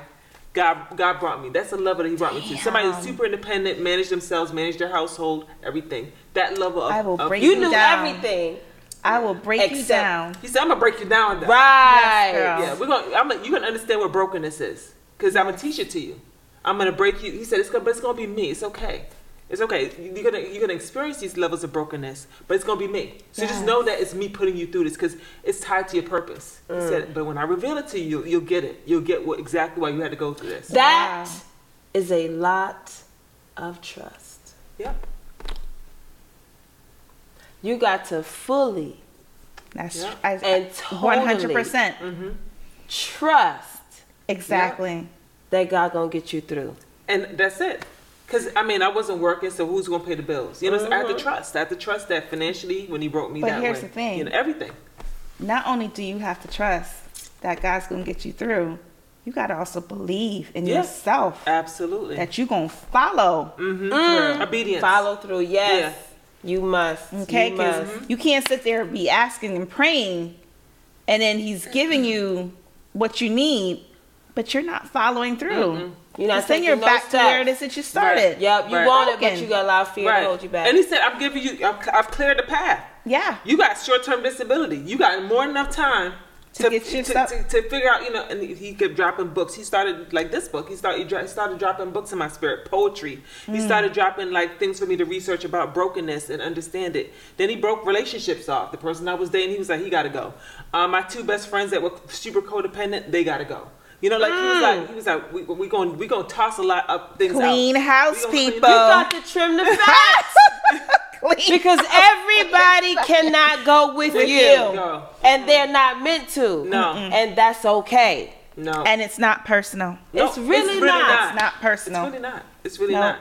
God, God brought me. That's the level that He brought me to. Somebody who's super independent, manage themselves, manage their household, everything. That level of, I will of- break You you knew down. everything. I will break you down. He said, "I'm gonna break you down." Though. Right. girl. Yeah, we're gonna. I'm gonna, you're gonna understand what brokenness is, cause I'm gonna teach it to you. I'm gonna break you. He said it's gonna, but it's gonna be me. It's okay. It's okay. You're gonna you're gonna experience these levels of brokenness, but it's gonna be me. So just know that it's me putting you through this, cause it's tied to your purpose. Mm. said, but when I reveal it to you, you'll, you'll get it. You'll get what exactly why you had to go through this. That Wow. is a lot of trust. yeah. You got to fully That's Yeah. I, And one hundred percent Mm-hmm. trust exactly. that God gonna get you through. And that's it. Cause I mean, I wasn't working, so who's gonna pay the bills? You know, so I Mm-hmm. had to trust. I had to trust that financially when he broke me But that here's way. the thing. You know, everything. Not only do you have to trust that God's gonna get you through, you gotta also believe in Yeah. yourself Absolutely. that you're gonna follow. Mm-hmm. Obedience. Follow through. Yes. You must. Okay, You because must. you can't sit there and be asking and praying, and then He's giving you what you need, but you're not following through. You're not then you're no back to where it is that you started. Yep, you Right. want it, but you got a lot of fear Right. to hold you back. And he said, I'm giving you, I've, I've cleared the path. Yeah. You got short term disability. You got more than enough time To get your to, to, to figure out, you know, and he kept dropping books. He started, like this book, he started, he started dropping books in my spirit, poetry. He Mm. started dropping, like, things for me to research about brokenness and understand it. Then he broke relationships off. The person I was dating, he was like, he got to go. Um, my two best friends that were super codependent, they got to go. You know, like he was like, mm. he was like, we we going we gonna toss a lot of things out. Clean house, We gonna clean- people. you got to trim the fat because everybody cannot go with With you, you, and they're not meant to. No. and that's okay. No, and it's not personal. No, it's really not. It's not personal. It's really not. It's really No. not.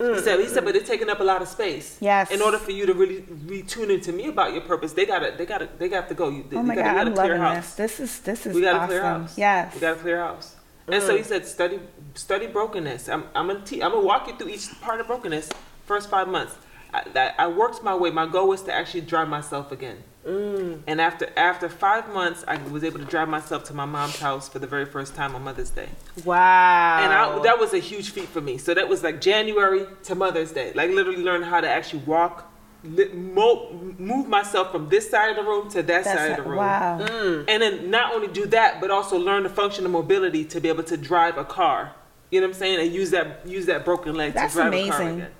Mm, he said, he said, mm, but they're mm. taking up a lot of space. Yes. In order for you to really retune into me about your purpose, they gotta, they gotta, they got to go. You, Oh my God, gotta, you I'm clear loving house. this. This is this is We gotta awesome. clear house. Yes. We gotta clear house. And so he said, study, study brokenness. I'm, I'm gonna, te- I'm gonna walk you through each part of brokenness. First five months, I, that, I worked my way. My goal was to actually drive myself again. Mm. And after after five months, I was able to drive myself to my mom's house for the very first time on Mother's Day. Wow. And I, that was a huge feat for me. So that was like January to Mother's Day. Like literally learn how to actually walk, li- mo- move myself from this side of the room to that That's side of the room. wow. Mm. Mm. And then not only do that, but also learn the function of mobility to be able to drive a car. You know what I'm saying? And use that use that broken leg That's to drive a car amazing. again.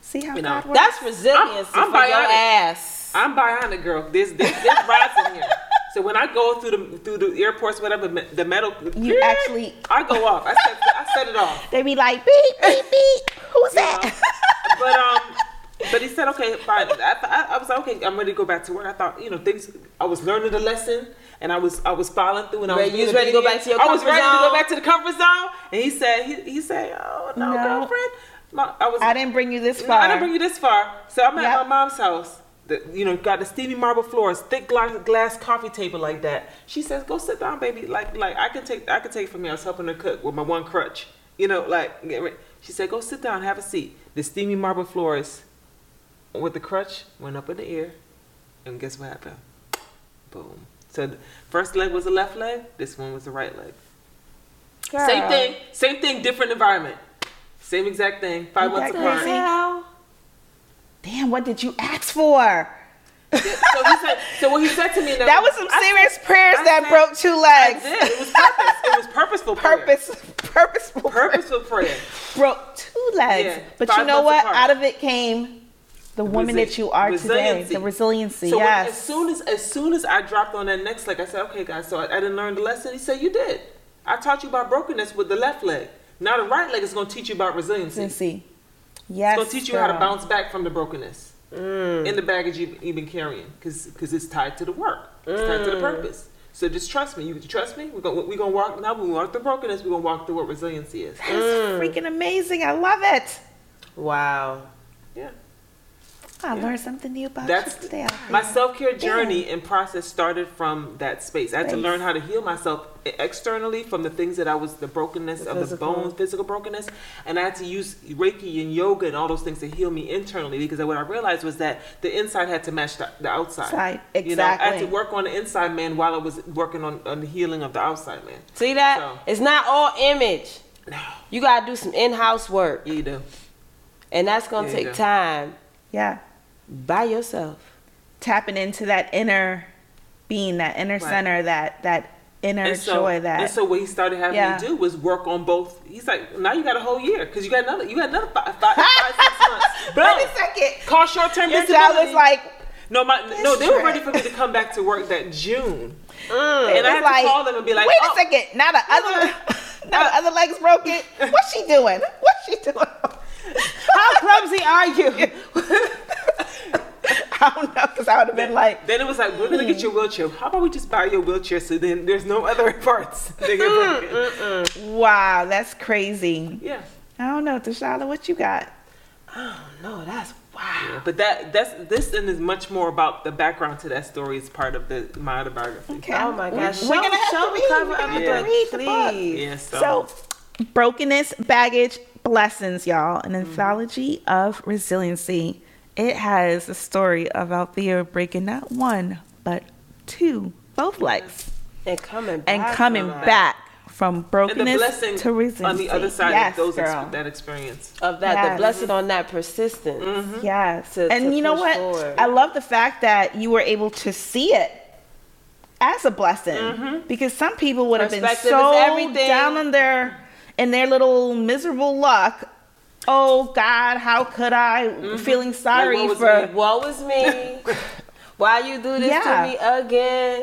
See how You know, God works. that's resilience I'm- I'm for your ass. I'm bionic, girl. This there's, there's rides in here. So when I go through the through the airports, whatever, the metal, You beep, actually- I go off. I set, I set it off. They be like, beep, beep, beep. Who's you know. that? But um, but he said, okay, fine. I, I, I was like, okay, I'm ready to go back to work. I thought, you know, things. I was learning the lesson, and I was I was following through, and I was Ready- you was ready to go back to your I was comfort ready to go back to the comfort zone, and he said, he, he said, oh no, No. girlfriend, my, I was I didn't bring you this no, far. I didn't bring you this far. So I'm at Yep. my mom's house. The, you know, got the steamy marble floors, thick glass, glass coffee table like that. She says, "Go sit down, baby. Like, like I can take, I can take from here. I was helping her cook with my one crutch. You know, like, she said, "Go sit down, have a seat." The steamy marble floors, with the crutch, went up in the air, and guess what happened? Boom. So the first leg was the left leg. This one was the right leg. Same thing. Same thing. Different environment. Same exact thing. Five months apart. Hell. Damn, what did you ask for? so he said. So what he said to me. That, That was some I- serious prayers I that said- broke two I legs. did. It was purpose. It was purposeful. prayer. Purpose, purposeful, Purposeful prayer. broke two legs. Yeah, but you know what? apart. Out of it came the woman Resi- that you are today. resiliency. The resiliency. So when- as soon as as soon as I dropped on that next leg, I said, "Okay, guys." So I, I didn't learn the lesson. He said, "You did. I taught you about brokenness with the left leg. Now the right leg is going to teach you about resiliency. Resiliency. Yes. going to teach you how to bounce back from the brokenness mm. in the baggage you, you've been carrying, because it's tied to the work. It's tied to the mm. purpose. So just trust me. You trust me. We're gonna we're gonna walk now. We walk through brokenness, we're gonna walk through what resiliency is. That's mm. freaking amazing. I love it. Wow. Yeah. I learned something new about That's you today. my self care journey and process started from that space. I had to learn how to heal myself externally from the things that I was the brokenness The of the bones, physical brokenness, and I had to use Reiki and yoga and all those things to heal me internally because what I realized was that the inside had to match the, the outside. Outside, You know, I had to work on the inside man while I was working on, on the healing of the outside man. See that? So- It's not all image. No, You gotta do some in-house work, you do. and that's gonna Yeah, take time Yeah. By yourself. Tapping into that inner being, that inner Right. center, that that inner And so, joy, that and so what he started having Yeah. me do was work on both. He's like, now you got a whole year because you got another, you got another five, five, five six months. Wait a second. Call short term Your disability. was like, no, my no, they were ready for me to come back to work that June, it and I was had to call them and be like, wait oh, a second. Now the other, now the other leg's broken. What's she doing? What's she doing? How clumsy are you? I don't know, because I would have been like, Then it was like, we're gonna get your hmm. wheelchair. How about we just buy your wheelchair so then there's no other parts that broken? wow, that's crazy. Yeah. I don't know, Tashala, what you got? Oh no, that's wow. Yeah, but that that's this and is much more about the background to that story is part of the my autobiography. Okay. Oh my gosh. We're Show- gonna have show to the read. cover We're of gonna the have to book, read the book. please. Yeah, so, So, brokenness, baggage, blessings, y'all. An anthology of resiliency. It has a story of Althea breaking not one, but two, both legs, And coming back. and coming from that. back from and the brokenness blessing to resiliency. on the other side yes, of those ex- that experience. of that, Yes. the blessing on that persistence. Mm-hmm. Yes. to- and to you know what? forward. I love the fact that you were able to see it as a blessing because some people would have been so down on their in their little miserable luck. Oh God, how could I? Mm-hmm. Feeling sorry Like, what for me? Woe is me. Why you do this Yeah. to me again?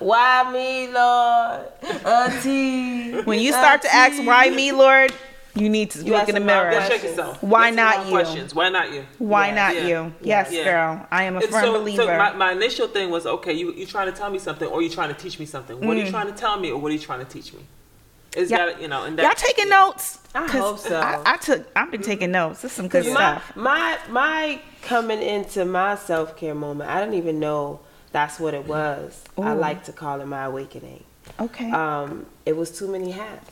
Why me, Lord? Auntie. when you start to ask why me, Lord, you need to You look in the them about mirror. Yeah, check yourself. Why Yes, not you? Questions. Why not you? Why Yeah. not Yeah. you? Yes, Yeah. girl. I am a And firm so, believer. so my, my initial thing was okay. You you trying to tell me something, or you trying to teach me something? What are you mm. trying to tell me, or what are you trying to teach me? It's Yeah. got you know, and that, Y'all taking notes? I 'Cause hope so. I, I took. I've been taking notes. This is some good my, stuff. my my coming into my self care moment, I didn't even know that's what it was. I like to call it my awakening. Okay. Um, it was too many hats.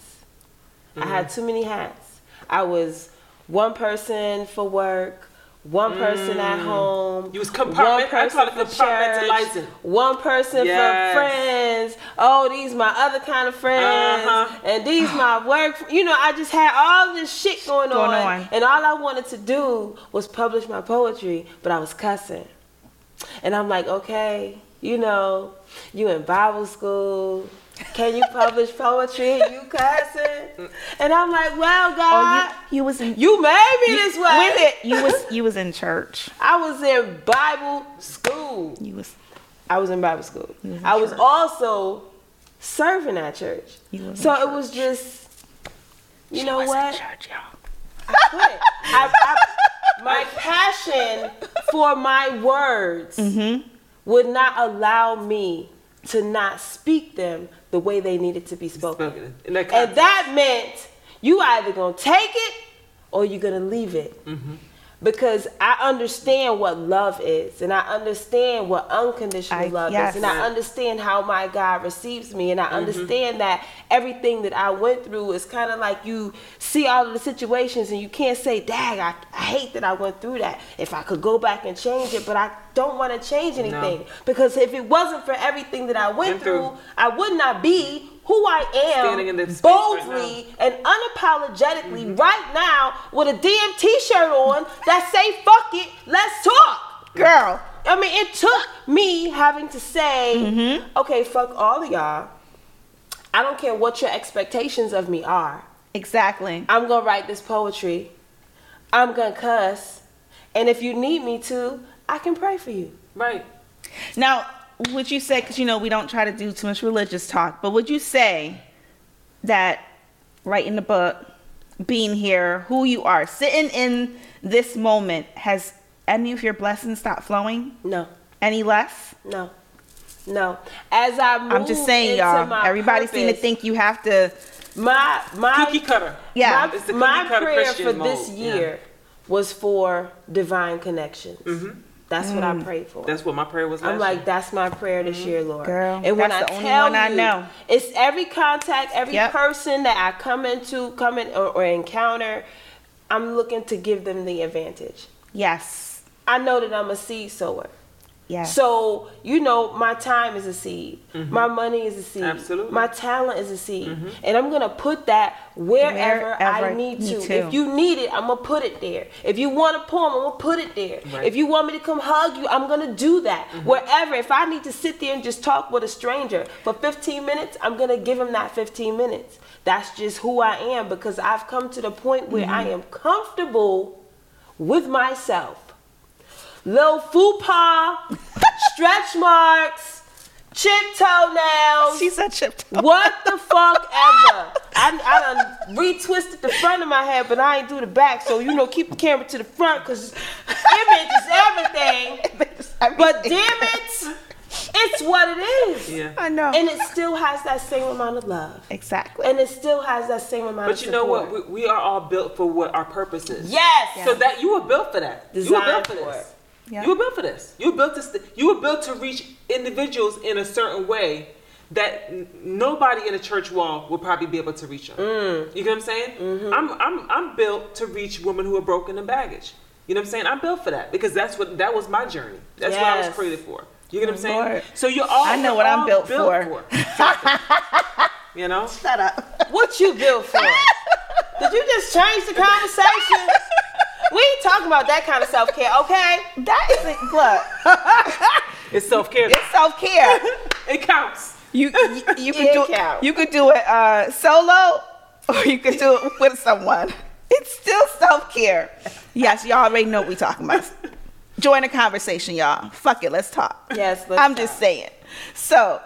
I Mm-hmm. had too many hats. I was one person for work, one person at home. Mm. You was compartment- I call it for compartmentalizing. church, One person Yes. for friends. Oh, these my other kind of friends, Uh-huh. and these my work. You know, I just had all this shit going, Going on, on. and all I wanted to do was publish my poetry, but I was cussing. And I'm like, okay, you know, you in Bible school. Can you publish poetry? You cussing? And I'm like, well, oh, God, you, you was in. you, made me this way. With it, you was you was in church. I was in Bible school. You was I was in Bible school. was in I was also serving at church. You So it was just, you She know what? church, y'all. I quit. I, I, my passion for my words Mm-hmm. would not allow me to not speak them the way they needed to be spoken. Spoken that And that meant you either gonna take it or you're gonna leave it. Mm-hmm. Because I understand what love is, and I understand what unconditional I- love yes. is, and I understand how my God receives me, and I Mm-hmm. understand that everything that I went through is kind of like you see all of the situations, and you can't say, "Dag, I, I hate that I went through that. If I could go back and change it, but I don't want to change anything because if it wasn't for everything that I went through. through, I would not be who I Standing in am this right boldly and unapologetically right now with a damn t-shirt on that say fuck it, let's talk. Girl. I mean, it took me having to say, Mm-hmm. okay, fuck all of y'all. I don't care what your expectations of me are. Exactly. I'm gonna write this poetry. I'm gonna cuss. And if you need me to, I can pray for you. right. Now, would you say, because you know we don't try to do too much religious talk, but would you say that writing the book, being here, who you are, sitting in this moment, has any of your blessings stopped flowing? No, Any less? no, no. As I move I'm just saying, y'all. my Everybody seem to think you have to. my my Cookie cutter. Yeah. my, my cutter prayer Christian for this mode, year was for divine connections. Mm-hmm. That's what I mm. prayed for. That's what my prayer was. I'm like, year. that's my prayer this mm-hmm. year, Lord. Girl, and when that's I the only tell one I you, know. it's every contact, every Yep. person that I come into, come in or, or encounter, I'm looking to give them the advantage. Yes. I know that I'm a seed sower. Yes. So, you know, my time is a seed. My money is a seed. Mm-hmm. Absolutely. My talent is a seed. And I'm going to put that wherever, I need to. If you need it, I'm going to put it there. If you want a poem, I'm to put it there. Right. If you want me to come hug you, I'm going to do that. Mm-hmm. Wherever. If I need to sit there and just talk with a stranger for 15 minutes, I'm going to give him that 15 minutes. That's just who I am because I've come to the point where I Mm-hmm. am comfortable with myself. Little fupa, stretch marks, chip toenails. She said chip. what the fuck ever. I, I done retwisted the front of my head, but I ain't do the back. So, you know, keep the camera to the front because image is everything. But damn it, it's what it is. Yeah. I know. And it still has that same amount of love. exactly. And it still has that same amount of love. But you know what? We, we are all built for what our purpose is. Yes. So that you were built for that. you were Designed built for for this. it. Yeah. You were built for this. You were built to. St- you were built to reach individuals in a certain way that n- nobody in a church wall will probably be able to reach them. Mm. You get what I'm saying? Mm-hmm. I'm I'm I'm built to reach women who are broken in baggage. You know what I'm saying? I'm built for that because that's what that was my journey. That's what I was created for. You get what I'm saying? Lord. So you're all. I know what I'm all built for. Something. you know. Shut up. What you built for? Did you just change the conversation? We ain't talking about that kind of self care, okay? That isn't look. It's self care. It's self care. It counts. You you, you could do counts. you could do it uh, solo, or you could do it with someone. It's still self care. Yes, y'all already know what we talking about. Join the conversation, y'all. Fuck it, let's talk. Yes, let's I'm just saying. So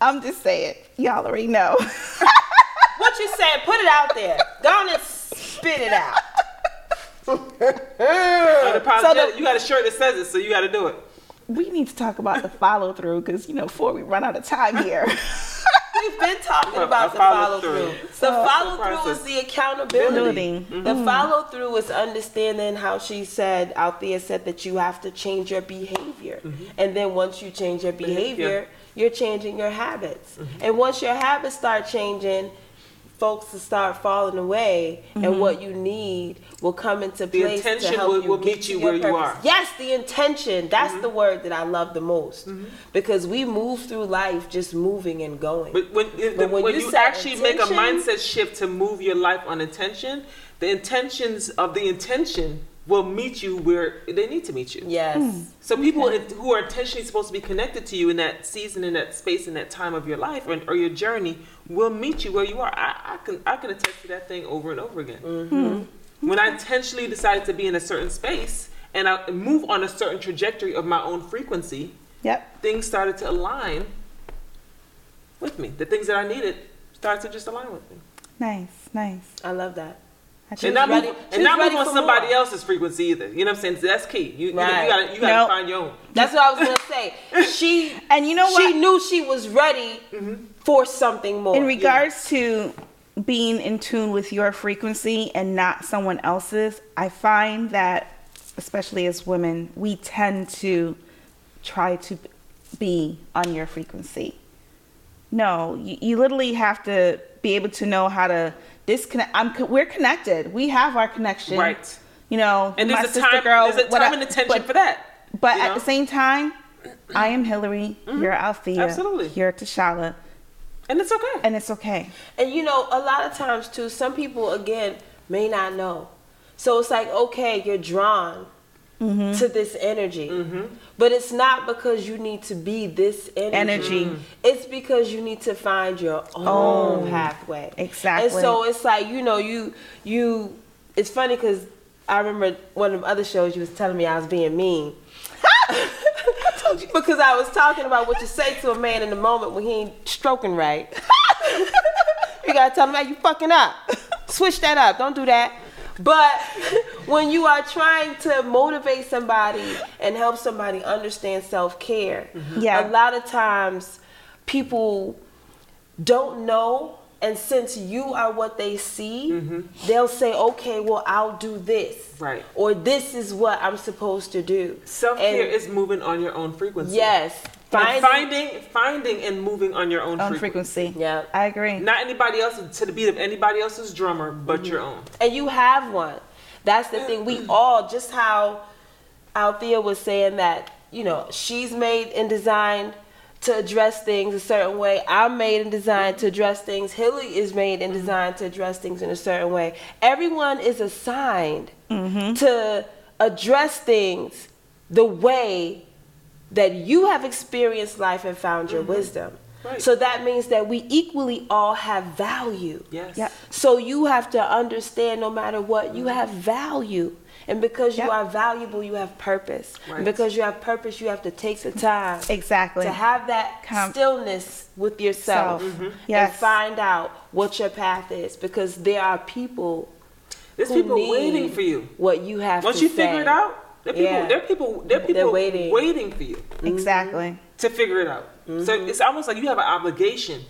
I'm just saying. Y'all already know. What you saying? Put it out there. Go on and spit it out. Unapologetic. you got a shirt that says it, so you got to do it. we need to talk about the follow through because you know before we run out of time here. We've been talking about the follow follow through. through. The So- follow through is the accountability. Building. The mm-hmm. follow through is understanding how she said Althea said that you have to change your behavior. Mm-hmm. And then once you change your behavior, you're changing your habits. Mm-hmm. And once your habits start changing, folks to start falling away and mm-hmm. what you need will come into The place intention to help will- you will get meet you your where you are. Yes, the intention. That's mm-hmm. the word that I love the most. Mm-hmm. Because we move through life just moving and going. But when, it- But when when you you, actually make a mindset shift to move your life on intention, the intentions of the intention will meet you where they need to meet you. yes. So people in- who are intentionally supposed to be connected to you in that season, in that space, in that time of your life or, or your journey, will meet you where you are. I, I can I can attest to that thing over and over again. Mm-hmm. When I intentionally decided to be in a certain space and I move on a certain trajectory of my own frequency, Yep. things started to align with me. The things that I needed started to just align with me. Nice, nice. I love that. I And just- not ready- move, she's and not ready move on somebody more. else's frequency either. You know what I'm saying? So that's key. You, you, know, Right. you gotta you gotta Nope. find your own. That's what I was gonna say. She And you know she knew she was ready mm-hmm. for something more. in regards to being in tune with your frequency and not someone else's, I find that, especially as women, we tend to try to be on your frequency. No, you, you literally have to be able to know how to disconnect. I'm, co- we're connected. We have our connection. Right. You know, And my there's a sister time girl, there's a time whatever- and attention but- for that. But at know? the same time, mm-hmm. I am Hillary. Mm-hmm. You're Althea. Absolutely. You're Tashala. and it's okay. And it's okay. And you know, a lot of times too, some people again may not know. So it's like, okay, you're drawn Mm-hmm. to this energy. But it's not because you need to be this energy. Energy. Mm. It's because you need to find your own pathway. Exactly. And so it's like, you know, you you it's funny cuz I remember one of the other shows you was telling me I was being mean. because I was talking about what you say to a man in the moment when he ain't stroking right. you gotta tell him, hey, you fucking up. Switch that up. Don't do that. But when you are trying to motivate somebody and help somebody understand self care, Yeah. a lot of times people don't know. And since you are what they see, mm-hmm. they'll say, okay, well, I'll do this. Right. Or this is what I'm supposed to do. Self care And- is moving on your own frequency. Yes. And Finding, finding finding and moving on your own, Own frequency. frequency. Yeah. I agree. Not anybody else to the beat of anybody else's drummer but mm-hmm. your own. and you have one. That's the thing. We all, just how Althea was saying that, you know, she's made and designed to address things a certain way. I'm made and designed to address things. Hilly is made and mm-hmm. designed to address things in a certain way. Everyone is assigned mm-hmm. to address things the way that you have experienced life and found your wisdom. Right. So that means that we equally all have value. Yes. Yeah. So you have to understand no matter what, you have value. And because you are valuable, you have purpose. Right. And because you have purpose, you have to take the time Exactly. to have that Com- stillness with yourself Self. Mhm. and find out what your path is. Because there are people There's who people need waiting for you. What you have Once to you say. figure it out, there are people Yeah. there are people there are They're people waiting. waiting for you Exactly. to figure it out. So mm-hmm. it's almost like you have an obligation.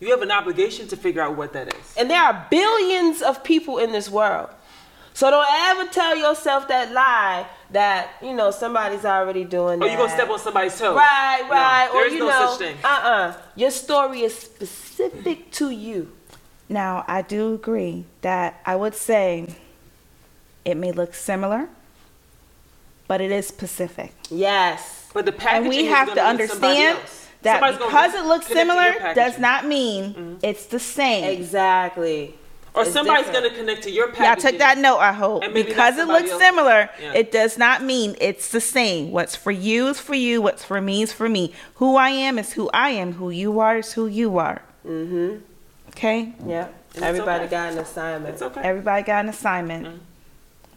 You have an obligation to figure out what that is. And there are billions of people in this world. So don't ever tell yourself that lie that, you know, somebody's already doing Or that. you gonna step on somebody's toe. Right, No, right. there or is you no know, such thing. uh-uh. Your story is specific to you. Now, I do agree that I would say it may look similar, but it is specific. Yes. But the packaging And we is have gonna to be somebody understand else. that Somebody's gonna because it looks connect to your similar does packaging. not mean it's the same. Exactly. Or It's somebody's different. gonna connect to your Y'all packaging. took that note, I hope. And maybe Because not it somebody looks else. similar, Yeah. it does not mean it's the same. What's for you is for you. What's for me is for me. Who I am is who I am. Who you are is who you are. Mm-hmm. Okay? Yeah. it's Everybody okay. got an assignment. It's okay. Everybody got an assignment.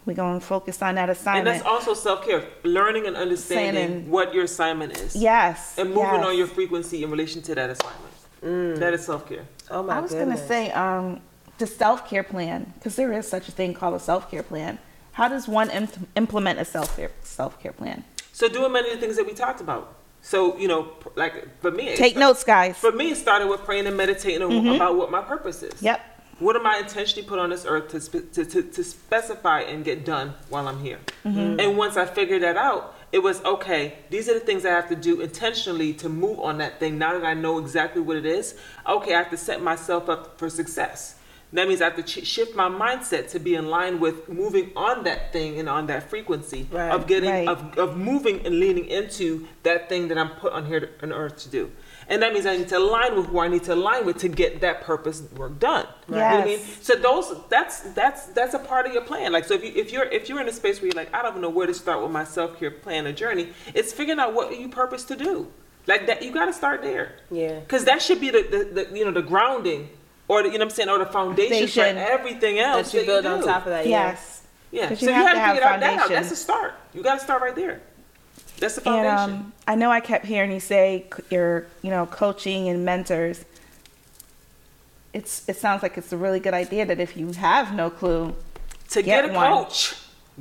We're going to focus on that assignment. and that's also self care, learning and understanding Saying- what your assignment is. yes. And moving yes. on your frequency in relation to that assignment. That is self care. Oh my I was going to say um, the self care plan, because there is such a thing called a self care plan. How does one im- implement a self care self care plan? So doing many of the things that we talked about. So you know, like for me, Take sta- notes, guys. For me, it started with praying and meditating about what my purpose is. Yep. What am I intentionally put on this earth to, spe- to, to, to specify and get done while I'm here? Mm-hmm. And once I figured that out, it was okay, these are the things I have to do intentionally to move on that thing. Now that I know exactly what it is, okay, I have to set myself up for success. That means I have to ch- shift my mindset to be in line with moving on that thing and on that frequency Right, of getting right. of, of moving and leaning into that thing that I'm put on here to, on earth to do. And that means I need to align with who I need to align with to get that purpose work done. You know I mean? Yes. So those that's that's that's a part of your plan. Like so if you if you're if you're in a space where you're like, I don't know where to start with my self care plan or journey, it's figuring out what you purpose to do. Like that you gotta start there. Yeah. Cause that should be the, the, the you know the grounding or the, you know what I'm saying or the foundation, Foundation. for everything else That you build on do. top of that. Yeah. Yes. Yeah. 'Cause So you you, have have to to have figure out that out. foundation. That's a start. You gotta start right there. That's the And um, I know I kept hearing you say your, you're, know, coaching and mentors. It's it sounds like it's a really good idea that if you have no clue, to get get, a one. coach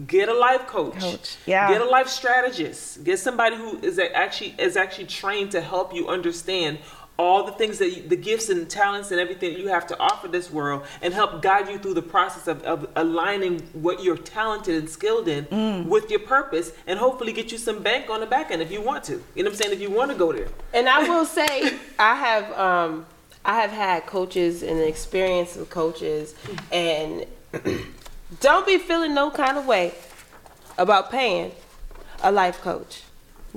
get a life coach Coach, yeah. get a life strategist get somebody who is actually is actually trained to help you understand all the things that you, the gifts and talents and everything you have to offer this world and help guide you through the process of, of aligning what you're talented and skilled in Mm. with your purpose and hopefully get you some bank on the back end if you want to you know what i'm saying if you want to go there And I will say, I have um, I have had coaches and experience with coaches, and don't be feeling no kind of way about paying a life coach.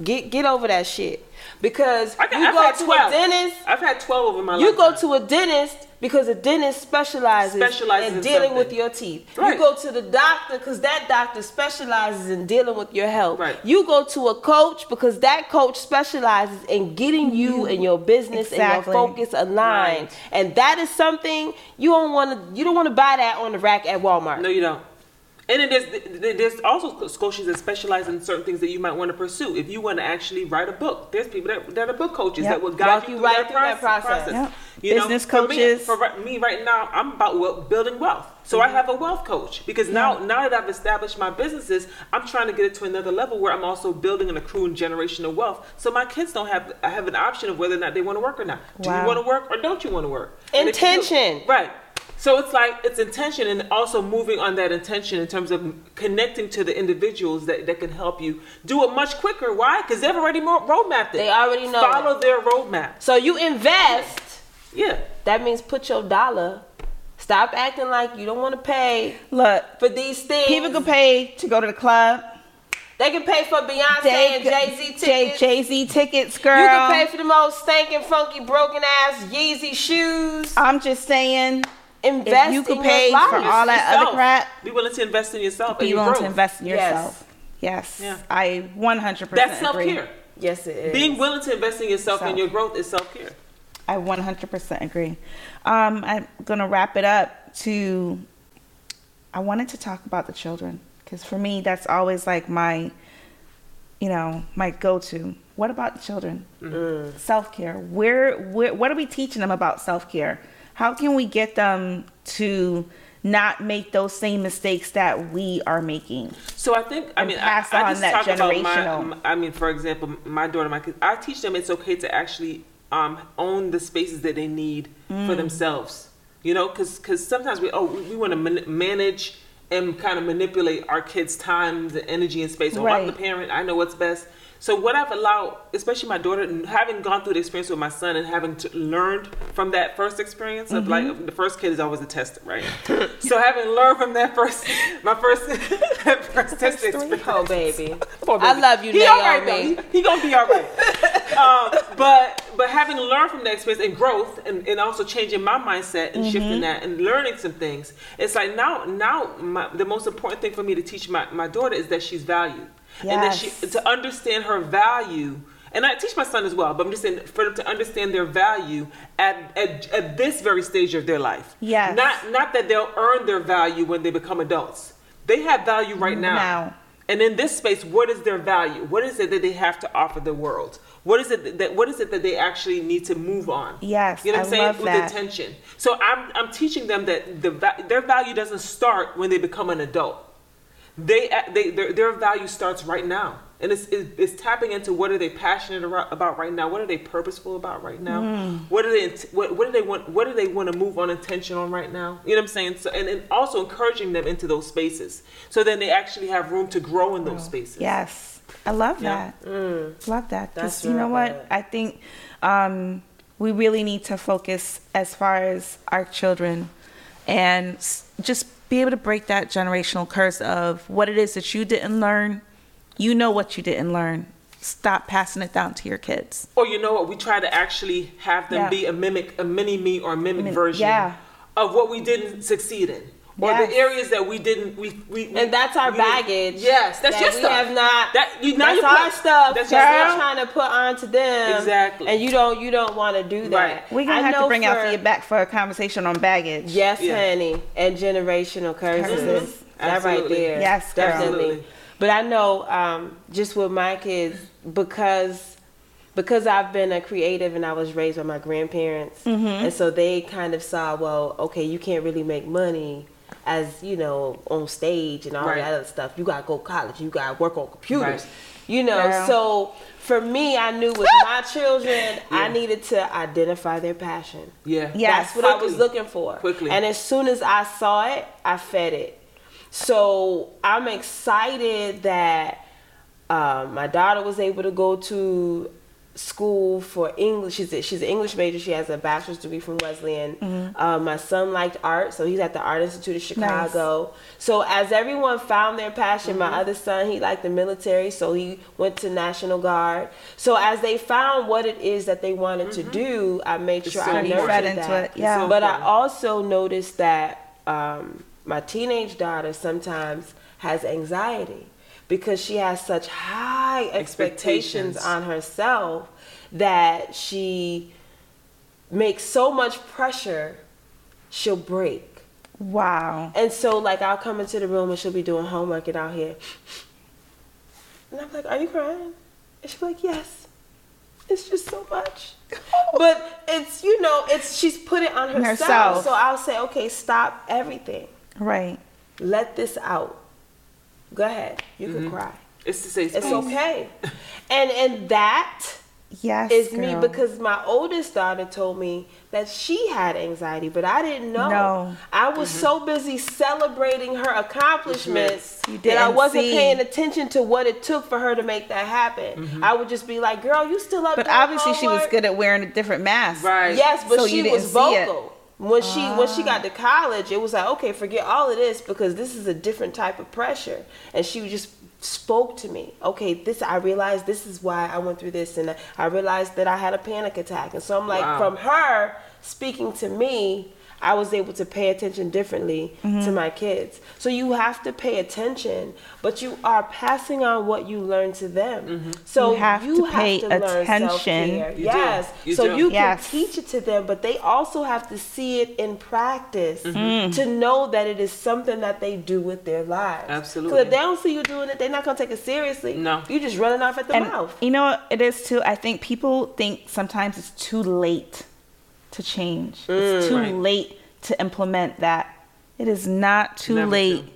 Get get over that shit because I you I've go to 12. a dentist. I've had 12 over my You go to a dentist because a dentist specializes, Specializes in in dealing something. with your teeth. Right. You go to the doctor because that doctor specializes in dealing with your health. Right. You go to a coach because that coach specializes in getting you and your business Exactly. and your focus aligned. Right. And that is something you don't want to. You don't want to buy that on the rack at Walmart. No, you don't. And then there's there's also coaches that specialize in certain things that you might want to pursue. If you want to actually write a book, there's people that, that are book coaches Yep. that will guide Walk you you through right that, through that process. process. Yep. Business for me- coaches. For, me right now, I'm about wel- building wealth. So I mm-hmm. have a wealth coach because now now that I've established my businesses, I'm trying to get it to another level where I'm also building and accruing generational wealth. So my kids don't have I have an option of whether or not they want to work or not. Do you want to work or don't you want to work? Do- Intention. Right. So it's like it's intention and also moving on that intention in terms of connecting to the individuals that, that can help you do it much quicker. Why? Because they've already mo- roadmapped it. They already know Follow their roadmap. So you invest. Yeah. That means put your dollar. Stop acting like you don't want to pay look, for these things. people can pay to go to the club. They can pay for Beyonce and Jay Z tickets. Jay Z tickets, girl. You can pay for the most stinking, funky, broken ass Yeezy shoes. I'm just saying, Invest if you could in pay your life. for all that Yourself. other crap, Be willing to invest in yourself. be and your willing to invest in yourself. Yes, Yeah. I 100% That's self agree. care. Yes, it is. Being willing to invest in yourself Self. and your growth is self care. I 100% agree. Um, I'm going to wrap it up to, I wanted to talk about the children because for me, that's always like my, you know, my go to. What about the children? Mm-hmm. Self care. Where, where, what are we teaching them about self care? How can we get them to not make those same mistakes that we are making? So I think I mean pass I, I on just that talk about generational. my, I mean for example my daughter my kids I teach them it's okay to actually um, own the spaces that they need Mm. for themselves you know because because sometimes we oh we, we want to man- manage and kind of manipulate our kids time the energy and space oh I'm the parent I know what's best so what I've allowed especially my daughter and having gone through the experience with my son and having to learned from that first experience of Mm-hmm. like the first kid is always a tester right so having learned from that first my first that first test experience Oh, baby. Poor I love you, He all right Naomi. though. He, he gonna be all right. um, but but having learned from that experience and growth, and, and also changing my mindset and Mm-hmm. shifting that and learning some things, it's like now now my, the most important thing for me to teach my, my daughter is that she's valued and that she to understand her value. And I teach my son as well, but I'm just saying for them to understand their value at, at, at this very stage of their life. Yes. Not not that they'll earn their value when they become adults. They have value right now. Now. And in this space, what is their value? What is it that they have to offer the world? What is it that what is it that they actually need to move on? Yes, you know what I I'm saying with that. intention. So I'm I'm teaching them that the their value doesn't start when they become an adult. They they their, their value starts right now, and it's, it's tapping into what are they passionate about right now? What are they purposeful about right now? Mm. What are they what what do they want? What do they want to move on intention on right now? You know what I'm saying? So and, and also encouraging them into those spaces, so then they actually have room to grow in those spaces. Yes, I love Yeah. that. Love that. Because you know what? I think um, we really need to focus as far as our children and just be able to break that generational curse of what it is that you didn't learn. You know what you didn't learn. Stop passing it down to your kids. Or you know what? We try to actually have them Yeah. be a mimic, a mini me or a mimic Min- version yeah. of what we didn't succeed in. Or Yes. the areas that we didn't, we, we, we And that's our we didn't- baggage. Yes, that's that your we stuff. have not. That you now that's you our put- stuff That's that your we're trying to put onto them. Exactly. And you don't you don't want to do that. Right. We're going I to have to bring out for- for you back for a conversation on baggage. Yes, Yeah. honey, and generational curses. Curses. That right there. Yes, girl. definitely. But I know um, just with my kids because because I've been a creative and I was raised by my grandparents, Mm-hmm. and so they kind of saw, well, okay, you can't really make money as you know on stage and all Right. that other stuff. You gotta go to college. You gotta work on computers. Right. You know, Yeah. so for me, I knew with my children, I needed to identify their passion. Yeah. Yes. That's what I was looking for. Quickly. And as soon as I saw it, I fed it. So I'm excited that um, my daughter was able to go to school for English. She's a, she's an English major. She has a bachelor's degree from Wesleyan. Mm-hmm. Um, my son liked art, so he's at the Art Institute of Chicago. So as everyone found their passion, Mm-hmm. my other son he liked the military, so he went to National Guard. So as they found what it is that they wanted to do, I made sure so I you nurtured fed into that. it, yeah. so But I also noticed that um, my teenage daughter sometimes has anxiety because she has such high expectations, Expectations. on herself that she makes so much pressure she'll break. Wow. And so like I'll come into the room and she'll be doing homework and out here. And I'm like, Are you crying? And she'll be like, Yes. It's just so much. but it's you know, it's she's put it on herself. Herself. So I'll say, Okay, stop everything. Right. Let this out. Go ahead. You can mm-hmm. cry. It's to say It's okay. and and that Yes. is me because my oldest daughter told me that she had anxiety, but I didn't know. No. I was mm-hmm. so busy celebrating her accomplishments You that I wasn't see. paying attention to what it took for her to make that happen. Mm-hmm. I would just be like, "Girl, you still up?" But doing obviously, she was good at wearing a different mask. Right. Yes, but So she you didn't was see it. vocal. When she when she got ah. to college, it was like, okay, forget all of this because this is a different type of pressure. And she just spoke to me. Okay, this I realized this is why I went through this, and I realized that I had a panic attack. And so I'm like, Wow. from her speaking to me, I was able to pay attention differently Mm-hmm. to my kids. So you have to pay attention, but you are passing on what you learn to them. So You have to pay learn attention. self-care. Do. yes. You so do. you can Yes. teach it to them, but they also have to see it in practice Mm-hmm. to know that it is something that they do with their lives. Absolutely. Because if they don't see you doing it, they're not gonna take it seriously. No. You're just running off at the And mouth. you know what it is too? I think people think sometimes it's too late to change. It's too Right. late to implement that. It is not too Never late too.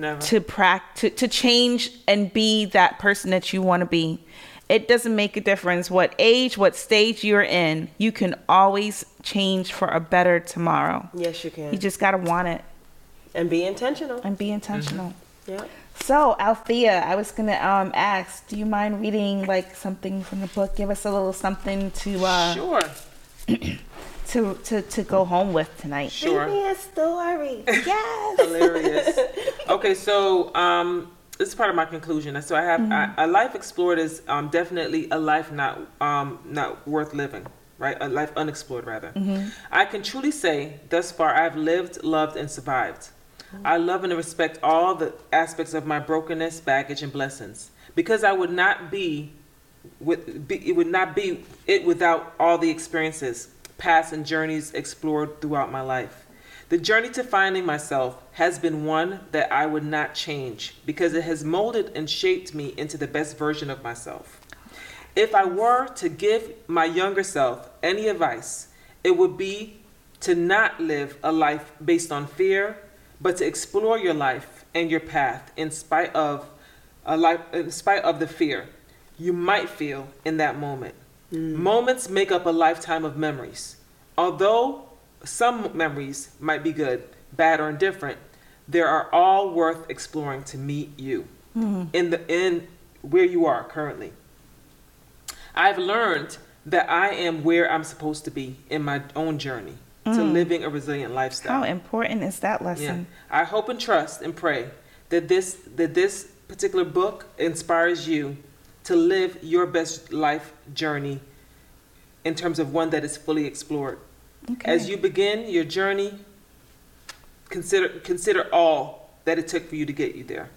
Never. to pract to, to change and be that person that you want to be. It doesn't make a difference what age, what stage you're in. You can always change for a better tomorrow. Yes, you can. You just gotta want it and be intentional. and be intentional. Yeah. So, Althea, I was gonna um ask, do you mind reading like something from the book? Give us a little something to uh sure. to, to to go home with tonight. Sure. Read me a story. yes. hilarious. Okay, so um, this is part of my conclusion. So I have I, a life explored is um, definitely a life not um, not worth living. Right, a life unexplored rather. I can truly say, thus far, I've lived, loved, and survived. I love and respect all the aspects of my brokenness, baggage, and blessings, because I would not be with be, it would not be it without all the experiences, paths, and journeys explored throughout my life. The journey to finding myself has been one that I would not change because it has molded and shaped me into the best version of myself. If I were to give my younger self any advice, it would be to not live a life based on fear, but to explore your life and your path in spite of a life in spite of the fear you might feel in that moment. Mm. Moments make up a lifetime of memories. Although some memories might be good, bad, or indifferent, they are all worth exploring to meet you mm. in the in where you are currently. I've learned that I am where I'm supposed to be in my own journey to mm. living a resilient lifestyle. How important is that Yeah. lesson? I hope and trust and pray that this that this particular book inspires you to live your best life journey in terms of one that is fully explored. Okay. As you begin your journey, consider consider all that it took for you to get you there.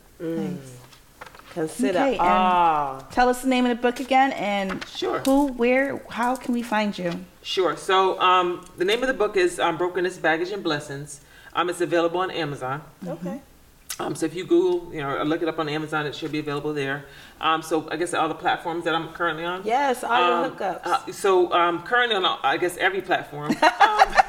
Consider Okay, all. Tell us the name of the book again and Sure. who, where, how can we find you? Sure. So um, the name of the book is um, Brokenness, Baggage, and Blessings. Um, it's available on Amazon. Okay. Um, so if you Google, you know, or look it up on Amazon, it should be available there. Um, so I guess all the platforms that I'm currently on. Yes, all your Um, hookups. uh, so um, currently on, I guess every platform.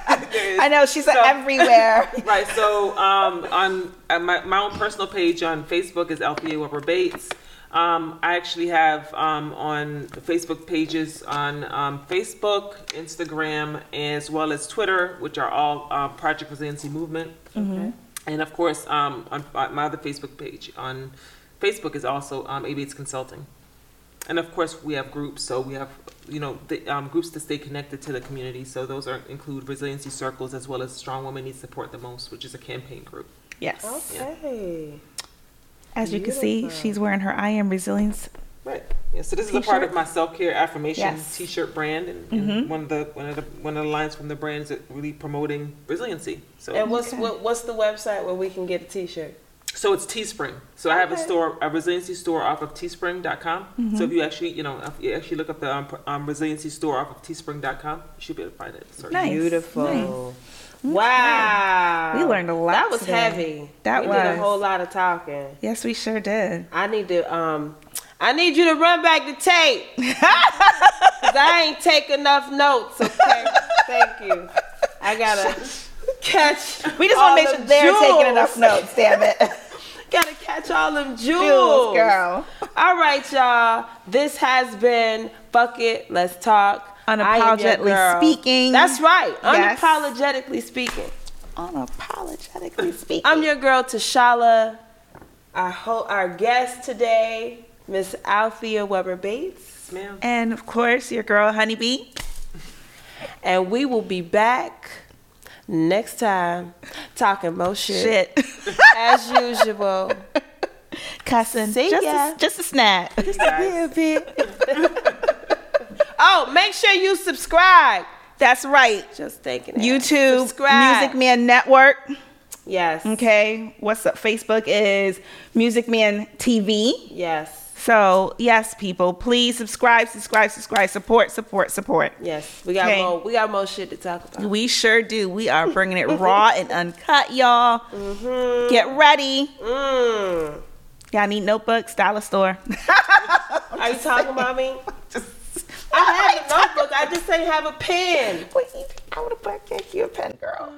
Um, I know she's so- everywhere. Right. So um, on uh, my, my own personal page on Facebook is Althea Weber Bates. Um, I actually have um, on Facebook pages on um, Facebook, Instagram, as well as Twitter, which are all uh, Project Resiliency Movement. And of course, um, on my my other Facebook page on Facebook is also um, A Bates Consulting. And of course, we have groups. So we have, you know, the, um, groups to stay connected to the community. So those are include resiliency circles as well as Strong Women Need Support the Most, which is a campaign group. Yes. okay. As you can see, Beautiful. she's wearing her I am resilience. Right. Yeah. So this is a part of my self care affirmation Yes. T-shirt brand, and, and one of the one of the one of the lines from the brand is really promoting resiliency. So And what's Okay. what, what's the website where we can get a T-shirt? So it's Teespring. So I have a store, a resiliency store off of teespring.com. So if you actually, you know, if you actually look up the um, um, resiliency store off of teespring.com, you should be able to find it. Sorry. Nice. Beautiful. Wow. We learned a lot That was today. heavy. That we did a whole lot of talking. Yes, we sure did. I need to um I need you to run back the tape. Cause I ain't take enough notes, okay? Thank you. I gotta catch. We just want to make sure they're taking enough notes. Damn it, Gotta catch all them jewels. Jules, girl. All right, y'all. This has been Fuck It, Let's Talk. I am your Unapologetically speaking. That's right. Yes. Unapologetically speaking. Unapologetically speaking. I'm your girl Tashala. Our ho- our guest today, Miss Althea Weber Bates, Ma'am. and of course, your girl Honeybee. and we will be back next time talking more shit, Shit, as usual. cussing. See just ya. a, just a snap. You guys. oh, make sure you subscribe. That's right. Just thinking. that. YouTube, subscribe. Music Man Network. Yes. Okay, what's up? Facebook is Music Man TV. Yes. So yes, people, please subscribe, subscribe, subscribe, support, support, support. Yes. We got Okay. more. We got more shit to talk about. We sure do. We are bringing it raw and uncut, y'all. Mhm. Get ready. Mm. Y'all need notebooks, dollar store. Are you talking about me? I have a notebook. I just ain't have a pen. Wait, I would have gave you a pen, girl.